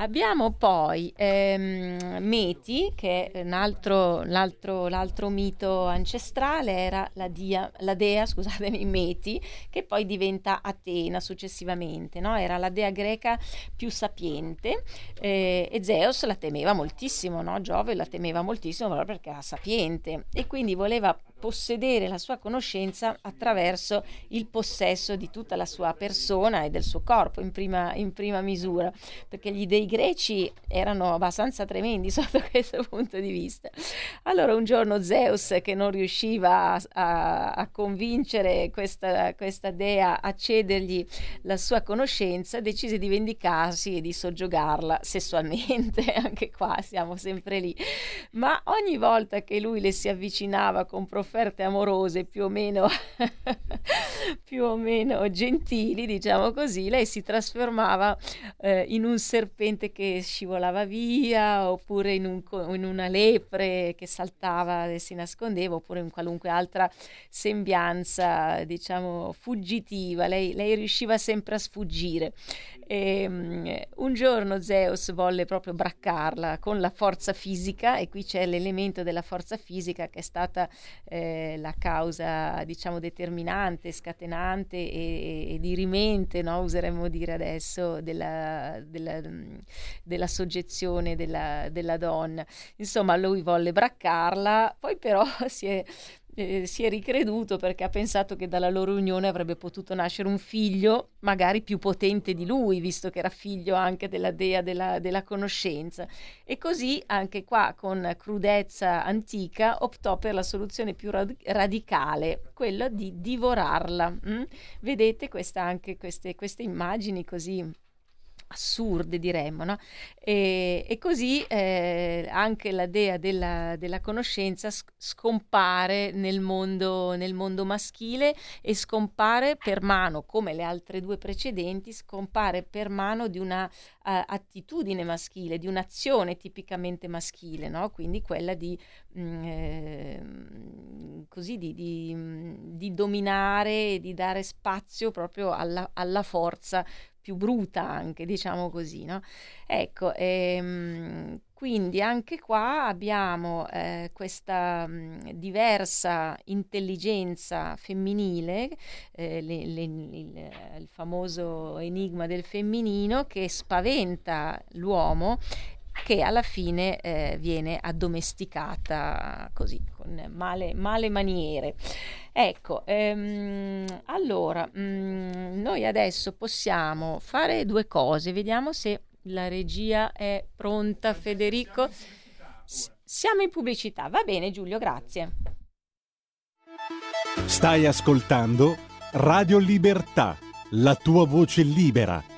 Abbiamo poi ehm, Meti, che è un altro, l'altro, l'altro, mito ancestrale, era la, dia, la, dea, scusatemi, Meti, che poi diventa Atena successivamente, no? era la dea greca più sapiente eh, e Zeus la temeva moltissimo, no? Giove la temeva moltissimo proprio perché era sapiente e quindi voleva possedere la sua conoscenza attraverso il possesso di tutta la sua persona e del suo corpo in prima, in prima misura, perché gli dei greci erano abbastanza tremendi sotto questo punto di vista. Allora un giorno Zeus, che non riusciva a, a, a convincere questa, questa dea a cedergli la sua conoscenza, decise di vendicarsi e di soggiogarla sessualmente, anche qua siamo sempre lì. Ma ogni volta che lui le si avvicinava con profonda offerte amorose più o meno, più o meno gentili, diciamo così, lei si trasformava eh, in un serpente che scivolava via, oppure in, un, in, una lepre che saltava e si nascondeva, oppure in qualunque altra sembianza, diciamo, fuggitiva. Lei, lei riusciva sempre a sfuggire. E, um, un giorno Zeus volle proprio braccarla con la forza fisica, e qui c'è l'elemento della forza fisica che è stata... Eh, eh, la causa diciamo determinante, scatenante e, e dirimente, no? useremmo dire adesso, della, della, della soggezione della, della donna. Insomma, lui volle braccarla, poi però si è eh, si è ricreduto perché ha pensato che dalla loro unione avrebbe potuto nascere un figlio magari più potente di lui, visto che era figlio anche della dea della, della conoscenza. E così anche qua con crudezza antica optò per la soluzione più rad- radicale, quella di divorarla. Mm? Vedete questa, anche queste, queste immagini così assurde diremmo, no? e, e, così eh, anche la dea della, della conoscenza scompare nel mondo, nel mondo, maschile e scompare per mano, come le altre due precedenti, scompare per mano di una uh, attitudine maschile, di un'azione tipicamente maschile, no? quindi quella di, mh, mm, eh, così, di, di, di dominare, di dare spazio proprio alla, alla forza più bruta anche, diciamo così, no? Ecco, ehm, quindi anche qua abbiamo eh, questa mh, diversa intelligenza femminile, eh, le, le, il, il famoso enigma del femminino che spaventa l'uomo che alla fine eh, viene addomesticata così, con male, male maniere. Ecco, ehm, allora, mh, mm, noi adesso possiamo fare due cose, vediamo se la regia è pronta, Federico. S- siamo in pubblicità, va bene Giulio, grazie. Stai ascoltando Radio Libertà, la tua voce libera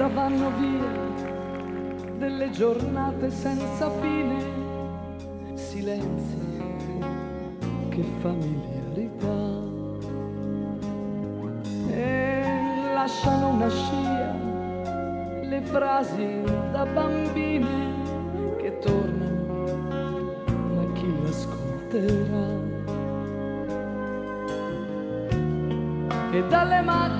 Fretta vanno via delle giornate senza fine, silenzi, che familiarità. E lasciano una scia le frasi da bambine che tornano, ma chi l'ascolterà? E dalle macchine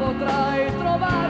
potrai trovare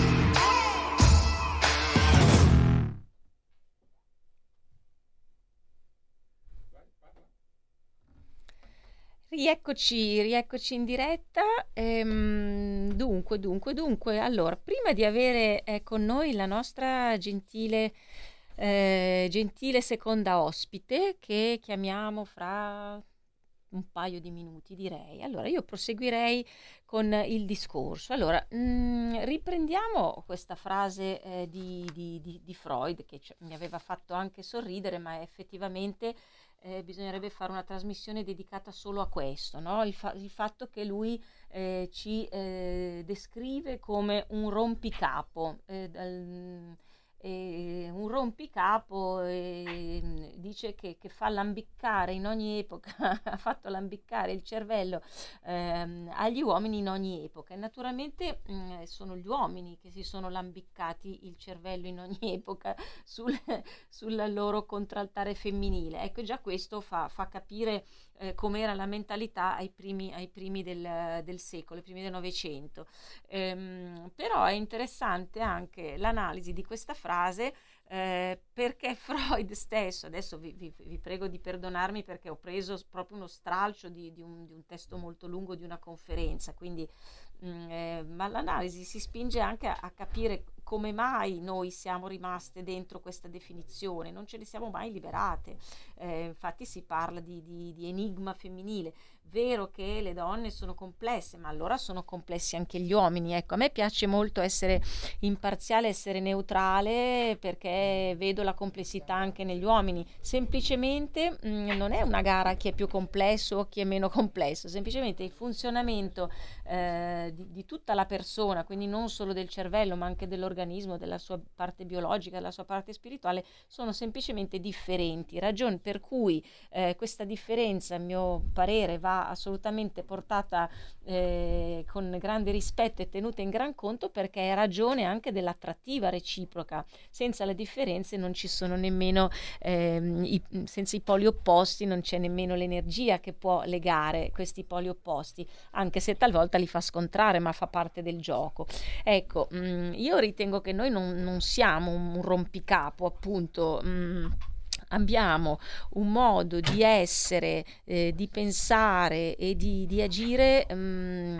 Rieccoci, rieccoci in diretta. Ehm, dunque, dunque, dunque, allora, prima di avere eh, con noi la nostra gentile, eh, gentile seconda ospite, che chiamiamo fra un paio di minuti, direi. Allora, io proseguirei con il discorso. Allora, mh, riprendiamo questa frase eh, di, di- di- di Freud, che ci- mi aveva fatto anche sorridere, ma effettivamente eh, bisognerebbe fare una trasmissione dedicata solo a questo, no? il, fa- il fatto che lui eh, ci eh, descrive come un rompicapo, eh, dal- un rompicapo eh, dice che, che fa lambiccare in ogni epoca, ha fatto lambiccare il cervello ehm, agli uomini in ogni epoca e naturalmente mh, sono gli uomini che si sono lambiccati il cervello in ogni epoca sul, sul loro contraltare femminile. Ecco, già questo fa, fa capire eh, com'era la mentalità ai primi, ai primi del, del secolo, ai primi del Novecento. Ehm, però è interessante anche l'analisi di questa frase eh, perché Freud stesso, adesso vi, vi- vi prego di perdonarmi perché ho preso proprio uno stralcio di, di un, di un testo molto lungo di una conferenza, quindi, mm, eh, ma l'analisi si spinge anche a, a capire come mai noi siamo rimaste dentro questa definizione, non ce ne siamo mai liberate. Eh, infatti si parla di, di- di enigma femminile. Vero che le donne sono complesse, ma allora sono complessi anche gli uomini. Ecco, a me piace molto essere imparziale, essere neutrale perché vedo la complessità anche negli uomini. Semplicemente mh, non è una gara chi è più complesso o chi è meno complesso, semplicemente il funzionamento eh, di, di tutta la persona, quindi non solo del cervello, ma anche dell'organismo, della sua parte biologica, della sua parte spirituale, sono semplicemente differenti. Ragione per cui eh, questa differenza, a mio parere, va assolutamente portata eh, con grande rispetto e tenuta in gran conto perché è ragione anche dell'attrattiva reciproca. Senza le differenze non ci sono nemmeno, ehm, i, senza i poli opposti non c'è nemmeno l'energia che può legare questi poli opposti, anche se talvolta li fa scontrare, ma fa parte del gioco. Ecco, mm, io ritengo che noi non, non siamo un rompicapo, appunto. mm, abbiamo un modo di essere, eh, di pensare e di, di agire mm,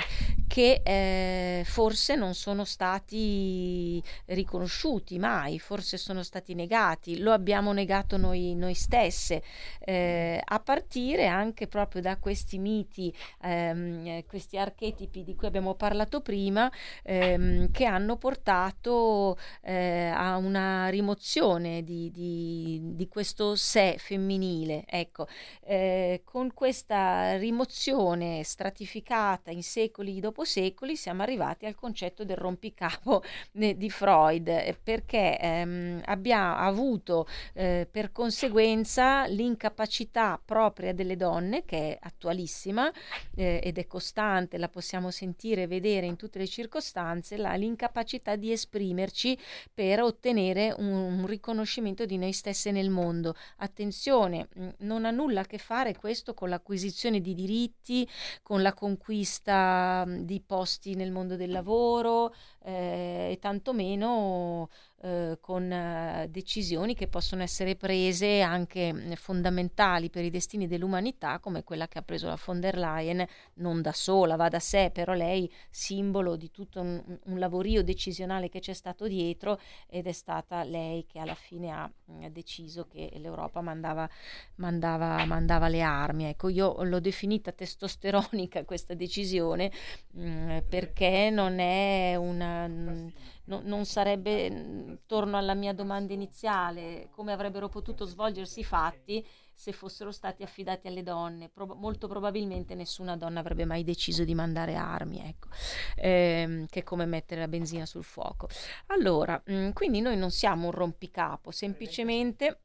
che eh, forse non sono stati riconosciuti mai, forse sono stati negati, lo abbiamo negato noi, noi stesse, eh, a partire anche proprio da questi miti, ehm, questi archetipi di cui abbiamo parlato prima, ehm, che hanno portato eh, a una rimozione di, di, di, questo sé femminile. Ecco, eh, con questa rimozione stratificata in secoli dopo dopo secoli siamo arrivati al concetto del rompicapo di Freud, eh, perché ehm, abbiamo avuto eh, per conseguenza l'incapacità propria delle donne, che è attualissima eh, ed è costante, la possiamo sentire e vedere in tutte le circostanze, la, l'incapacità di esprimerci per ottenere un, un riconoscimento di noi stesse nel mondo. Attenzione, mm, non ha nulla a che fare questo con l'acquisizione di diritti, con la conquista mm, di posti nel mondo del lavoro eh, e tantomeno eh, con eh, decisioni che possono essere prese anche mh, fondamentali per i destini dell'umanità, come quella che ha preso la von der Leyen, non da sola, va da sé, però lei simbolo di tutto un, un lavorio decisionale che c'è stato dietro ed è stata lei che alla fine ha mh, deciso che l'Europa mandava, mandava, mandava le armi. Ecco, io l'ho definita testosteronica questa decisione mh, perché non è una no, non sarebbe, torno alla mia domanda iniziale, come avrebbero potuto svolgersi i fatti se fossero stati affidati alle donne. Pro- molto probabilmente nessuna donna avrebbe mai deciso di mandare armi, ecco, ehm, che è come mettere la benzina sul fuoco. Allora, mh, mm, quindi noi non siamo un rompicapo, semplicemente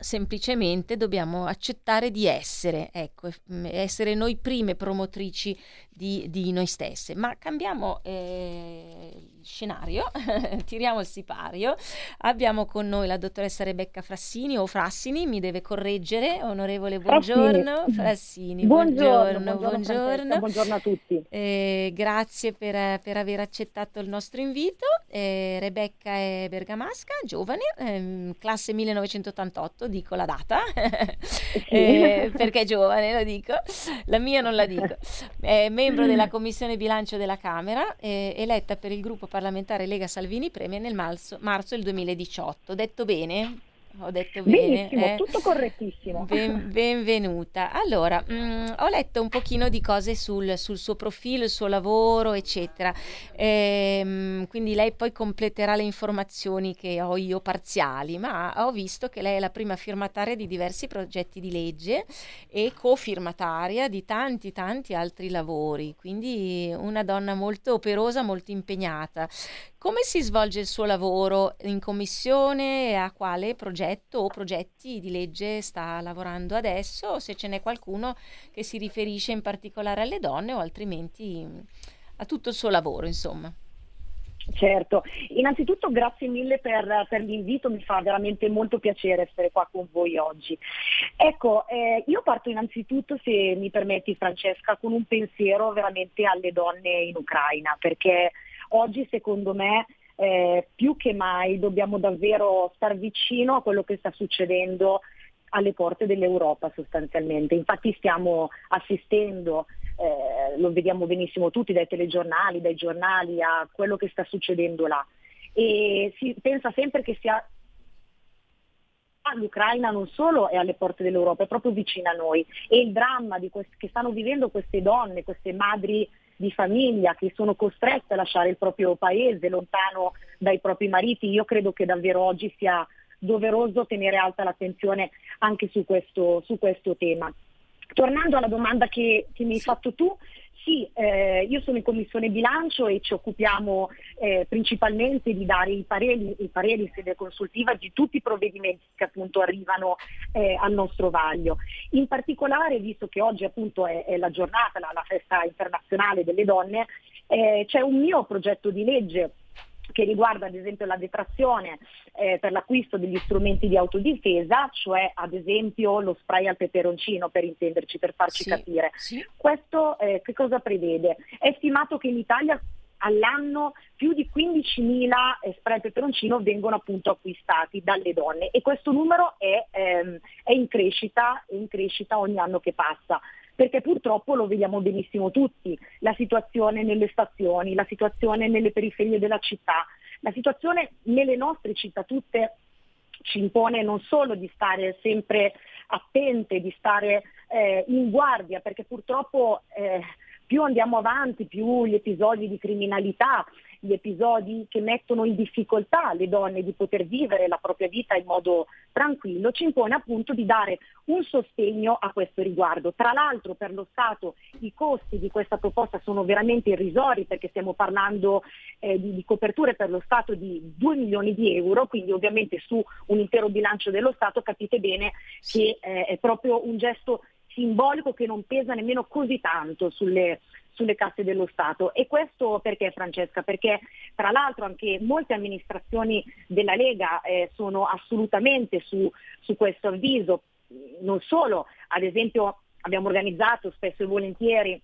semplicemente dobbiamo accettare di essere, ecco, mm, essere noi prime promotrici di, di noi stesse. Ma cambiamo eh, scenario, tiriamo il sipario. Abbiamo con noi la dottoressa Rebecca Frassini o Frassini, mi deve correggere, onorevole, buongiorno. Frassini, buongiorno, buongiorno. Buongiorno, buongiorno a tutti. Eh, grazie per, per, aver accettato il nostro invito. Eh, Rebecca è bergamasca, giovane, ehm, classe 1988, dico la data, sì. Eh, perché è giovane, lo dico. La mia non la dico. È membro della Commissione Bilancio della Camera, eletta per il gruppo parlamentare Lega Salvini Premier nel marzo, marzo del 2018. Detto bene? Ho detto bene. Eh? tutto correttissimo. Ben, benvenuta. Allora, mh, mm, ho letto un pochino di cose sul, sul, suo profilo, il suo lavoro, eccetera. Ehm, quindi lei poi completerà le informazioni che ho io parziali, ma ho visto che lei è la prima firmataria di diversi progetti di legge e cofirmataria di tanti, tanti altri lavori. Quindi una donna molto operosa, molto impegnata. Come si svolge il suo lavoro in commissione e a quale progetto o progetti di legge sta lavorando adesso, se ce n'è qualcuno che si riferisce in particolare alle donne o altrimenti a tutto il suo lavoro, insomma. Certo, innanzitutto grazie mille per, per, l'invito, mi fa veramente molto piacere essere qua con voi oggi. Ecco, eh, io parto innanzitutto, se mi permetti Francesca, con un pensiero veramente alle donne in Ucraina, perché Oggi secondo me eh, più che mai dobbiamo davvero star vicino a quello che sta succedendo alle porte dell'Europa sostanzialmente. Infatti stiamo assistendo, eh, lo vediamo benissimo tutti dai telegiornali, dai giornali, a quello che sta succedendo là. E si pensa sempre che sia l'Ucraina non solo è alle porte dell'Europa, è proprio vicina a noi e il dramma quest- che stanno vivendo queste donne, queste madri di famiglia che sono costrette a lasciare il proprio paese lontano dai propri mariti, io credo che davvero oggi sia doveroso tenere alta l'attenzione anche su questo, su questo tema. Tornando alla domanda che, che mi hai fatto tu, sì, eh, io sono in commissione bilancio e ci occupiamo eh, principalmente di dare i pareri, i pareri, in sede consultiva di tutti i provvedimenti che appunto arrivano eh, al nostro vaglio. In particolare, visto che oggi appunto è, è la giornata, la, la, festa internazionale delle donne, eh, c'è un mio progetto di legge che riguarda ad esempio la detrazione eh, per l'acquisto degli strumenti di autodifesa, cioè ad esempio lo spray al peperoncino per intenderci, per farci sì, capire. Sì. Questo eh, che cosa prevede? È stimato che in Italia all'anno più di 15.000 eh, spray peperoncino vengono appunto acquistati dalle donne e questo numero è, ehm, è, in crescita, è in crescita ogni anno che passa perché purtroppo lo vediamo benissimo tutti, la situazione nelle stazioni, la situazione nelle periferie della città, la situazione nelle nostre città tutte ci impone non solo di stare sempre attente, di stare eh, in guardia, perché purtroppo eh, più andiamo avanti, più gli episodi di criminalità, gli episodi che mettono in difficoltà le donne di poter vivere la propria vita in modo tranquillo, ci impone appunto di dare un sostegno a questo riguardo. Tra l'altro per lo Stato i costi di questa proposta sono veramente irrisori perché stiamo parlando eh, di, di, coperture per lo Stato di 2 milioni di euro, quindi ovviamente su un intero bilancio dello Stato capite bene che eh, è proprio un gesto simbolico che non pesa nemmeno così tanto sulle, sulle casse dello Stato. E questo perché Francesca? Perché tra l'altro anche molte amministrazioni della Lega eh, sono assolutamente su, su questo avviso, non solo, ad esempio abbiamo organizzato spesso e volentieri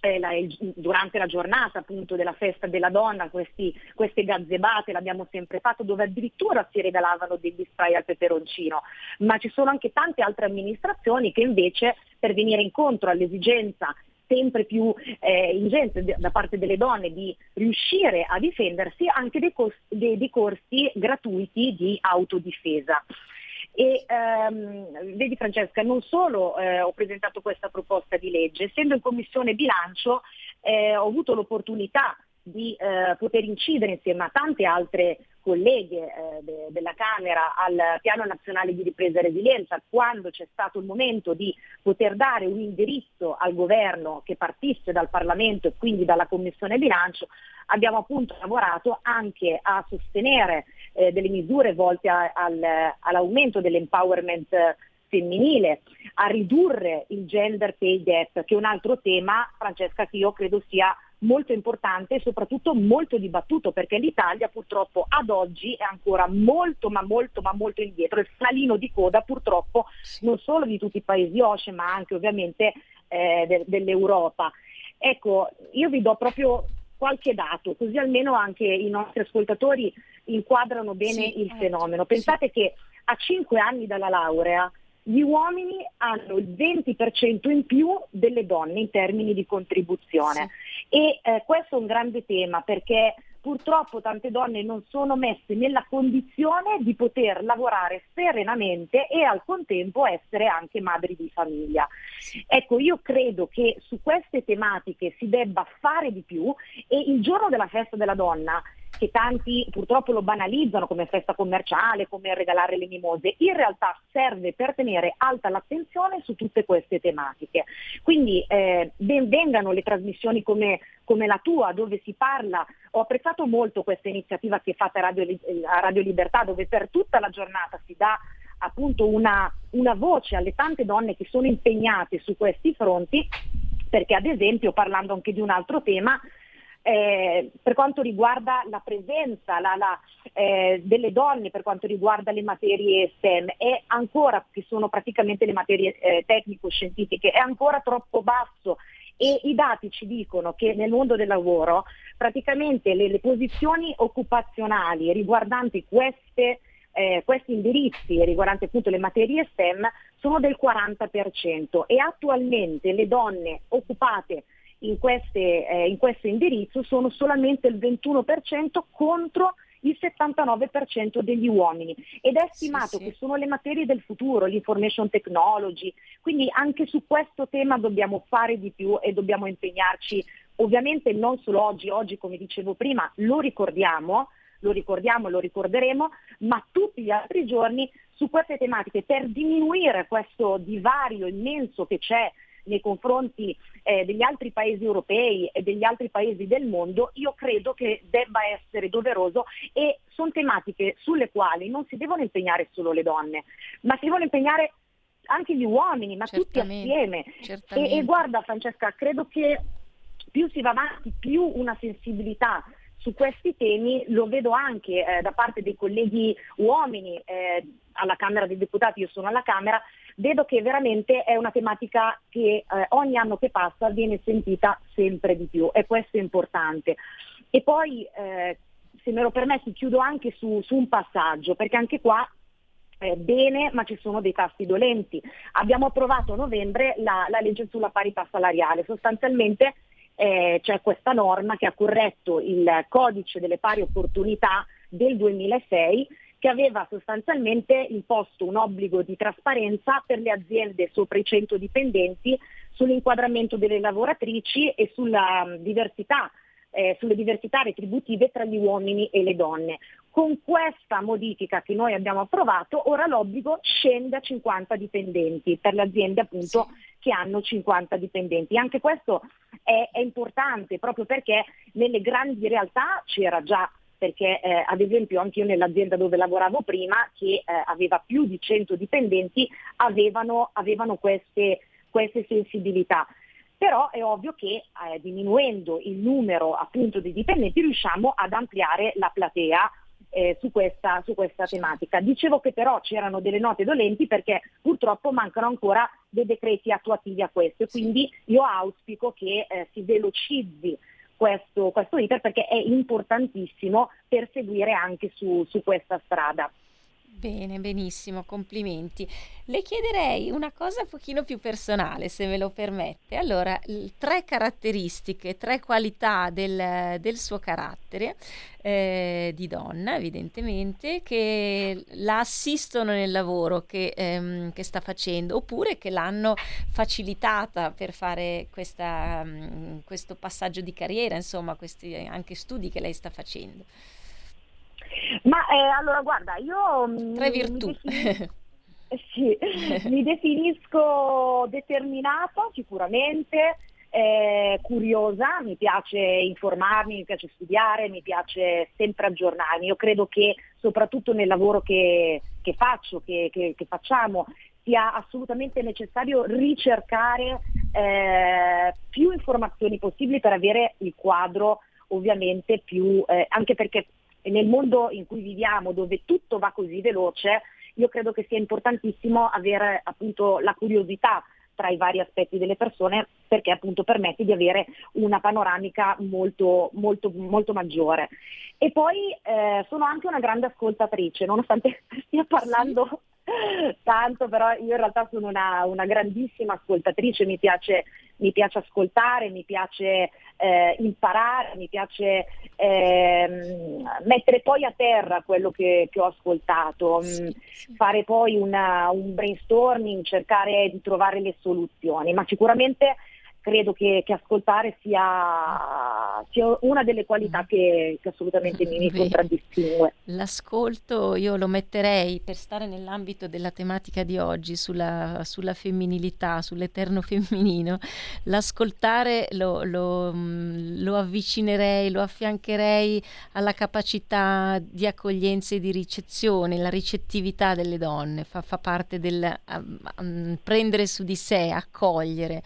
eh, la, il, durante la giornata appunto della festa della donna questi, queste gazzebate l'abbiamo sempre fatto dove addirittura si regalavano degli spray al peperoncino ma ci sono anche tante altre amministrazioni che invece per venire incontro all'esigenza sempre più eh, ingente da parte delle donne di riuscire a difendersi anche dei, costi, dei, dei corsi gratuiti di autodifesa. E ehm, vedi Francesca, non solo eh, ho presentato questa proposta di legge, essendo in commissione bilancio eh, ho avuto l'opportunità di eh, poter incidere insieme a tante altre colleghe eh, de- della Camera al Piano Nazionale di Ripresa e Resilienza, quando c'è stato il momento di poter dare un indirizzo al governo che partisse dal Parlamento e quindi dalla Commissione Bilancio, abbiamo appunto lavorato anche a sostenere eh, delle misure volte a- al- all'aumento dell'empowerment femminile, a ridurre il gender pay gap, che è un altro tema, Francesca, che io credo sia molto importante e soprattutto molto dibattuto perché l'Italia purtroppo ad oggi è ancora molto ma molto ma molto indietro, il flalino di coda purtroppo sì. non solo di tutti i paesi OSCE ma anche ovviamente eh, de- dell'Europa. Ecco, io vi do proprio qualche dato, così almeno anche i nostri ascoltatori inquadrano bene sì, il eh, fenomeno. Pensate sì. che a cinque anni dalla laurea gli uomini hanno il 20% in più delle donne in termini di contribuzione sì. e eh, questo è un grande tema perché purtroppo tante donne non sono messe nella condizione di poter lavorare serenamente e al contempo essere anche madri di famiglia. Ecco, io credo che su queste tematiche si debba fare di più e il giorno della festa della donna che tanti purtroppo lo banalizzano come festa commerciale, come regalare le mimose, in realtà serve per tenere alta l'attenzione su tutte queste tematiche. Quindi eh, ben vengano le trasmissioni come, come, la tua, dove si parla, ho apprezzato molto questa iniziativa che è fatta a Radio, a Radio Libertà, dove per tutta la giornata si dà appunto una, una voce alle tante donne che sono impegnate su questi fronti, perché ad esempio parlando anche di un altro tema, eh, per quanto riguarda la presenza la, la, eh, delle donne, per quanto riguarda le materie STEM, è ancora, che sono praticamente le materie eh, tecnico-scientifiche, è ancora troppo basso. E i dati ci dicono che nel mondo del lavoro praticamente le, le posizioni occupazionali riguardanti queste, eh, questi indirizzi riguardanti appunto le materie STEM sono del 40% e attualmente le donne occupate in, queste, eh, in questo indirizzo sono solamente il 21% contro il 79% degli uomini ed è stimato sì, sì. che sono le materie del futuro, l'information technology, quindi anche su questo tema dobbiamo fare di più e dobbiamo impegnarci, ovviamente non solo oggi, oggi come dicevo prima lo ricordiamo, lo ricordiamo e lo ricorderemo, ma tutti gli altri giorni su queste tematiche per diminuire questo divario immenso che c'è nei confronti eh, degli altri paesi europei e degli altri paesi del mondo, io credo che debba essere doveroso e sono tematiche sulle quali non si devono impegnare solo le donne, ma si devono impegnare anche gli uomini, ma Certamente. tutti assieme. E, e guarda Francesca, credo che più si va avanti, più una sensibilità su questi temi lo vedo anche eh, da parte dei colleghi uomini eh, alla Camera dei Deputati, io sono alla Camera, vedo che veramente è una tematica che eh, ogni anno che passa viene sentita sempre di più e questo è importante. E poi, eh, se me lo permetti, chiudo anche su, su un passaggio, perché anche qua eh, bene, ma ci sono dei tasti dolenti. Abbiamo approvato a novembre la, la legge sulla parità salariale, sostanzialmente eh, c'è questa norma che ha corretto il codice delle pari opportunità del 2006 che aveva sostanzialmente imposto un obbligo di trasparenza per le aziende sopra i 100 dipendenti sull'inquadramento delle lavoratrici e sulla um, diversità, eh, sulle diversità retributive tra gli uomini e le donne. Con questa modifica che noi abbiamo approvato, ora l'obbligo scende a 50 dipendenti per le aziende appunto sì. che hanno 50 dipendenti. Anche questo è, è importante proprio perché nelle grandi realtà c'era già perché eh, ad esempio anche io nell'azienda dove lavoravo prima, che eh, aveva più di 100 dipendenti, avevano, avevano queste, queste, sensibilità. Però è ovvio che eh, diminuendo il numero appunto di dipendenti riusciamo ad ampliare la platea eh, su, questa, su, questa, tematica. Dicevo che però c'erano delle note dolenti perché purtroppo mancano ancora dei decreti attuativi a questo e quindi io auspico che eh, si velocizzi questo, questo iter perché è importantissimo per seguire anche su, su questa strada. Bene, benissimo, complimenti. Le chiederei una cosa un pochino più personale, se me lo permette. Allora, tre caratteristiche, tre qualità del, del suo carattere eh, di donna, evidentemente, che la assistono nel lavoro che, ehm, che, sta facendo, oppure che l'hanno facilitata per fare questa, um, questo passaggio di carriera, insomma, questi anche studi che lei sta facendo. Ma eh, allora guarda, io... Mm, Tre virtù. Mi definisco, sì, mi definisco determinata sicuramente, eh, curiosa, mi piace informarmi, mi piace studiare, mi piace sempre aggiornarmi. Io credo che soprattutto nel lavoro che, che faccio, che, che, che, facciamo, sia assolutamente necessario ricercare eh, più informazioni possibili per avere il quadro ovviamente più, eh, anche perché e nel mondo in cui viviamo, dove tutto va così veloce, io credo che sia importantissimo avere appunto la curiosità tra i vari aspetti delle persone perché appunto permette di avere una panoramica molto, molto, molto maggiore. E poi eh, sono anche una grande ascoltatrice, nonostante stia parlando tanto, però io in realtà sono una, una grandissima ascoltatrice, mi piace, mi piace, ascoltare, mi piace eh, imparare, mi piace eh, mettere poi a terra quello che, che ho ascoltato, sì, mm, sì. fare poi una, un brainstorming, cercare di trovare le soluzioni, ma sicuramente credo che, che ascoltare sia, sia, una delle qualità che, che assolutamente mi, mi contraddistingue. L'ascolto io lo metterei per stare nell'ambito della tematica di oggi sulla, sulla femminilità, sull'eterno femminino. L'ascoltare lo, lo, mm, lo, avvicinerei, lo affiancherei alla capacità di accoglienza e di ricezione, la ricettività delle donne, fa, fa parte del um, um, prendere su di sé, accogliere.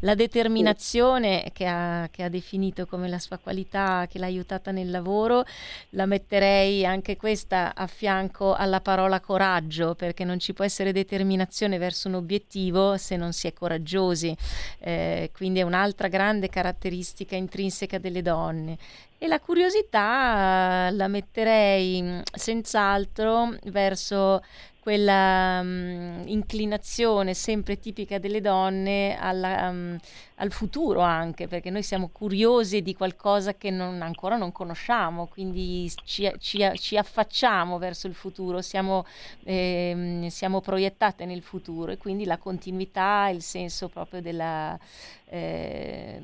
La determinazione determinazione che ha, che ha, definito come la sua qualità, che l'ha aiutata nel lavoro, la metterei anche questa a fianco alla parola coraggio, perché non ci può essere determinazione verso un obiettivo se non si è coraggiosi. Eh, quindi è un'altra grande caratteristica intrinseca delle donne. E la curiosità la metterei mm, senz'altro verso quella um, inclinazione sempre tipica delle donne alla, um, al futuro anche, perché noi siamo curiosi di qualcosa che non, ancora non conosciamo, quindi ci, ci, ci, affacciamo verso il futuro, siamo, eh, siamo, proiettate nel futuro e quindi la continuità, il senso proprio della, eh,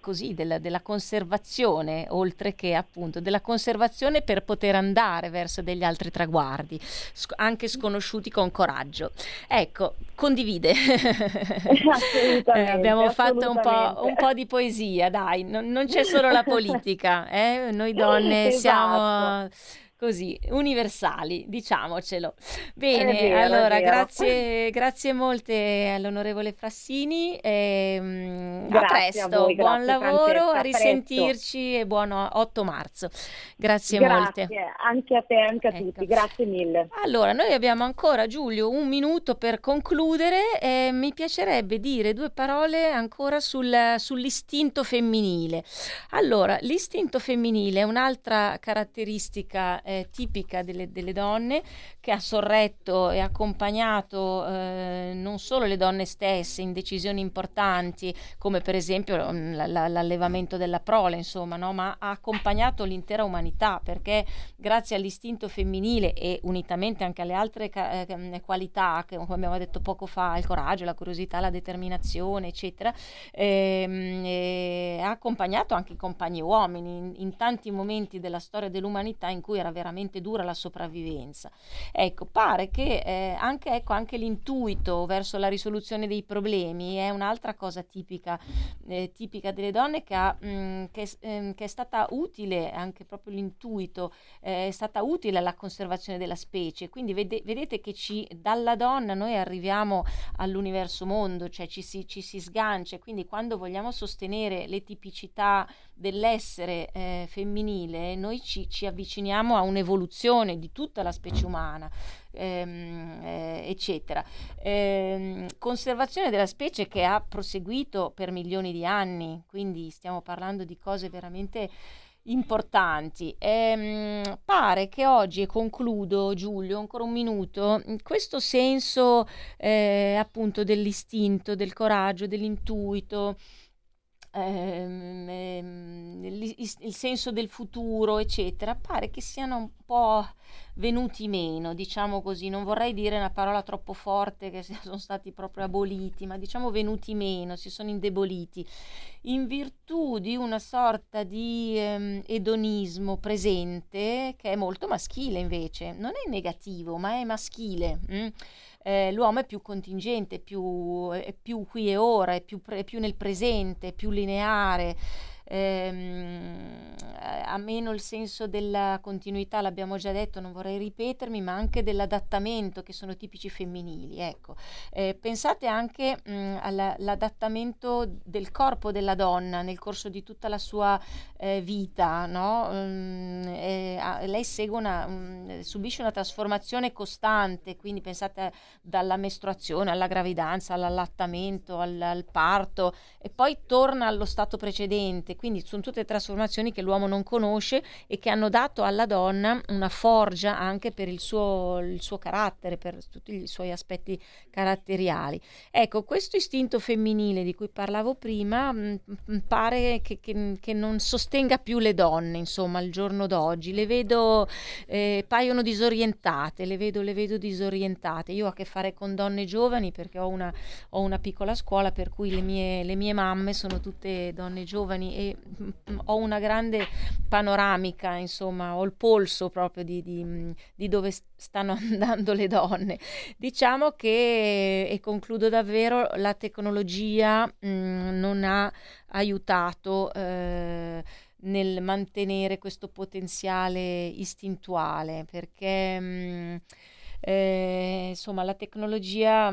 così, della, della conservazione, oltre che appunto della conservazione per poter andare verso degli altri traguardi, sc- anche sconosciuti con coraggio. Ecco, condivide. eh, abbiamo fatto un po', un po', di poesia, dai, non, non c'è solo la politica, eh? noi donne esatto. siamo così universali, diciamocelo. Bene, vero, allora grazie, grazie molte all'onorevole Frassini. E, um, a presto, a voi, buon lavoro, Francesca, a risentirci presto. e buon 8 marzo. Grazie, grazie molte. Anche a te, anche a ecco. tutti, grazie mille. Allora, noi abbiamo ancora Giulio un minuto per concludere e mi piacerebbe dire due parole ancora sul, sull'istinto femminile. Allora, l'istinto femminile è un'altra caratteristica eh, tipica delle, delle, donne che ha sorretto e accompagnato eh, non solo le donne stesse in decisioni importanti come per esempio mm, l- l- l'allevamento della prole, insomma, no? ma ha accompagnato l'intera umanità perché grazie all'istinto femminile e unitamente anche alle altre ca- eh, qualità che come abbiamo detto poco fa, il coraggio, la curiosità, la determinazione, eccetera, ehm, eh, ha accompagnato anche i compagni uomini in, in, tanti momenti della storia dell'umanità in cui era veramente dura la sopravvivenza. Ecco, pare che eh, anche, ecco, anche, l'intuito verso la risoluzione dei problemi è un'altra cosa tipica, eh, tipica delle donne che, ha, mh, mm, che, ehm, che, è stata utile, anche proprio l'intuito, eh, è stata utile alla conservazione della specie. Quindi vede, vedete che ci, dalla donna noi arriviamo all'universo mondo, cioè ci si, ci si sgancia, quindi quando vogliamo sostenere le tipicità dell'essere eh, femminile, noi ci, ci, avviciniamo a un'evoluzione di tutta la specie umana, ehm, eh, eccetera. Eh, conservazione della specie che ha proseguito per milioni di anni, quindi stiamo parlando di cose veramente importanti. Ehm, pare che oggi, e concludo Giulio, ancora un minuto, questo senso eh, appunto dell'istinto, del coraggio, dell'intuito, ehm, ehm, il, senso del futuro, eccetera, pare che siano un po' venuti meno, diciamo così, non vorrei dire una parola troppo forte che sono stati proprio aboliti, ma diciamo venuti meno, si sono indeboliti, in virtù di una sorta di ehm, edonismo presente che è molto maschile invece, non è negativo, ma è maschile. Hm? Eh, l'uomo è più contingente, più, è più qui e ora, è più, è più nel presente, è più lineare ehm, ha meno il senso della continuità, l'abbiamo già detto, non vorrei ripetermi, ma anche dell'adattamento che sono tipici femminili. Ecco. Eh, pensate anche mh, all'adattamento del corpo della donna nel corso di tutta la sua eh, vita. No? Mm, eh, lei una, mh, subisce una trasformazione costante, quindi pensate dalla mestruazione alla gravidanza, all'allattamento, al, al parto e poi torna allo stato precedente quindi sono tutte trasformazioni che l'uomo non conosce e che hanno dato alla donna una forgia anche per il suo, il suo carattere, per tutti i suoi aspetti caratteriali. Ecco, questo istinto femminile di cui parlavo prima mh, mm, mm, pare che, che, che, non sostenga più le donne, insomma, al giorno d'oggi. Le vedo, eh, paiono disorientate, le vedo, le vedo disorientate. Io ho a che fare con donne giovani perché ho una, ho una piccola scuola per cui le mie, le mie mamme sono tutte donne giovani e ho una grande panoramica, insomma, ho il polso proprio di, di, di dove stanno andando le donne. Diciamo che, e concludo davvero, la tecnologia mh, non ha aiutato eh, nel mantenere questo potenziale istintuale, perché mh, eh, insomma la tecnologia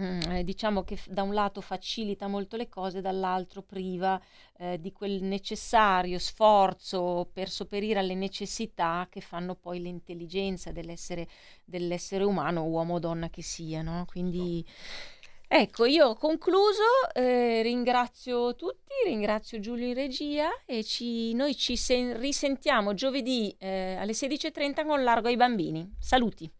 Mm, eh, diciamo che da un lato facilita molto le cose, dall'altro priva eh, di quel necessario sforzo per sopperire alle necessità che fanno poi l'intelligenza dell'essere, dell'essere umano, uomo o donna che sia. No? Quindi ecco, io ho concluso, eh, ringrazio tutti, ringrazio Giulio in regia e ci, noi ci sen- risentiamo giovedì eh, alle 16.30 con Largo ai bambini. Saluti!